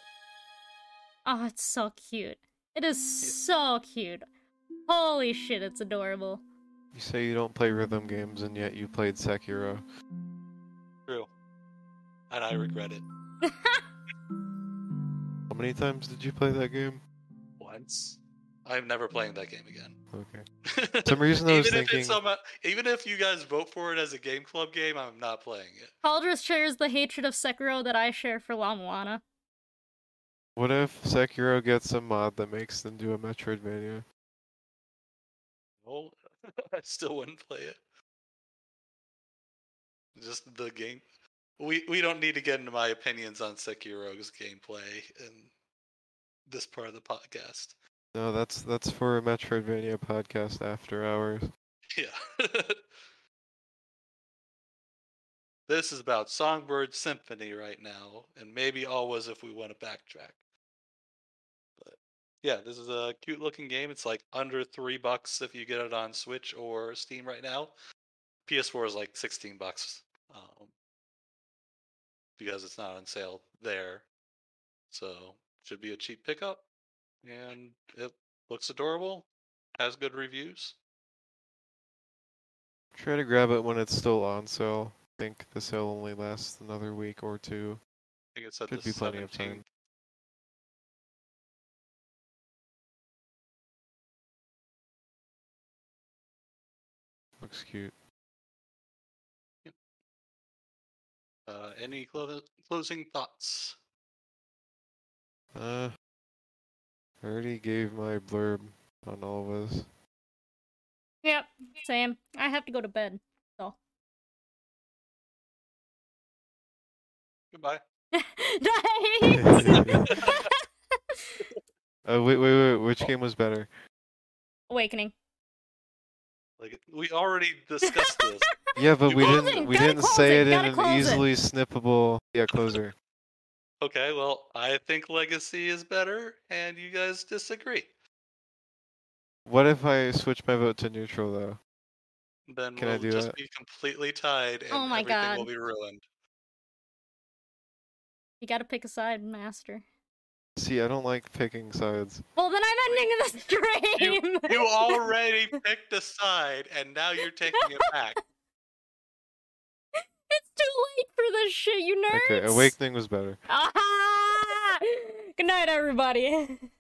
Oh, it's so cute. It is so cute. Holy shit, it's adorable. You say you don't play rhythm games, and yet you played Sekiro. True. And I regret it. How many times did you play that game? Once. I'm never playing that game again. Okay. <laughs> some reason I was even if thinking- it's some, uh, even if you guys vote for it as a game club game, I'm not playing it. Cauldrath shares the hatred of Sekiro that I share for La Moana. What if Sekiro gets a mod that makes them do a Metroidvania? Well, <laughs> I still wouldn't play it. Just the game. We we don't need to get into my opinions on Sekiro's gameplay in this part of the podcast. No, that's that's for a Metroidvania podcast after hours. <laughs> Yeah. <laughs> this is about Songbird Symphony right now, and maybe always if we want to backtrack. But yeah, this is a cute looking game. It's like under three bucks if you get it on Switch or Steam right now. PS4 is like sixteen bucks um, because it's not on sale there. So should be a cheap pickup, and it looks adorable. Has good reviews. Try to grab it when it's still on sale. I think the sale only lasts another week or two. I think it's at the be plenty of time. Looks cute. Uh, any clo- closing thoughts? Uh, I already gave my blurb on all of this. Yep, Sam. I have to go to bed. So. Goodbye. nice! <laughs> <laughs> Uh, wait, wait, wait. Which game was better? Awakening. Like we already discussed this. Yeah, but we close didn't. We didn't say it, it in an close it. easily snippable. Yeah, closer. Okay, well, I think Legacy is better, and you guys disagree. What if I switch my vote to neutral though? Then Can we'll do just that? be completely tied oh and Oh my everything will be ruined. You gotta pick a side, Master. See, I don't like picking sides. Well, then I'm ending the stream. You <laughs> already picked a side and now you're taking it back. It's too late for this shit, you nerds. Okay, awakening was better. Ah! Good night, everybody. <laughs>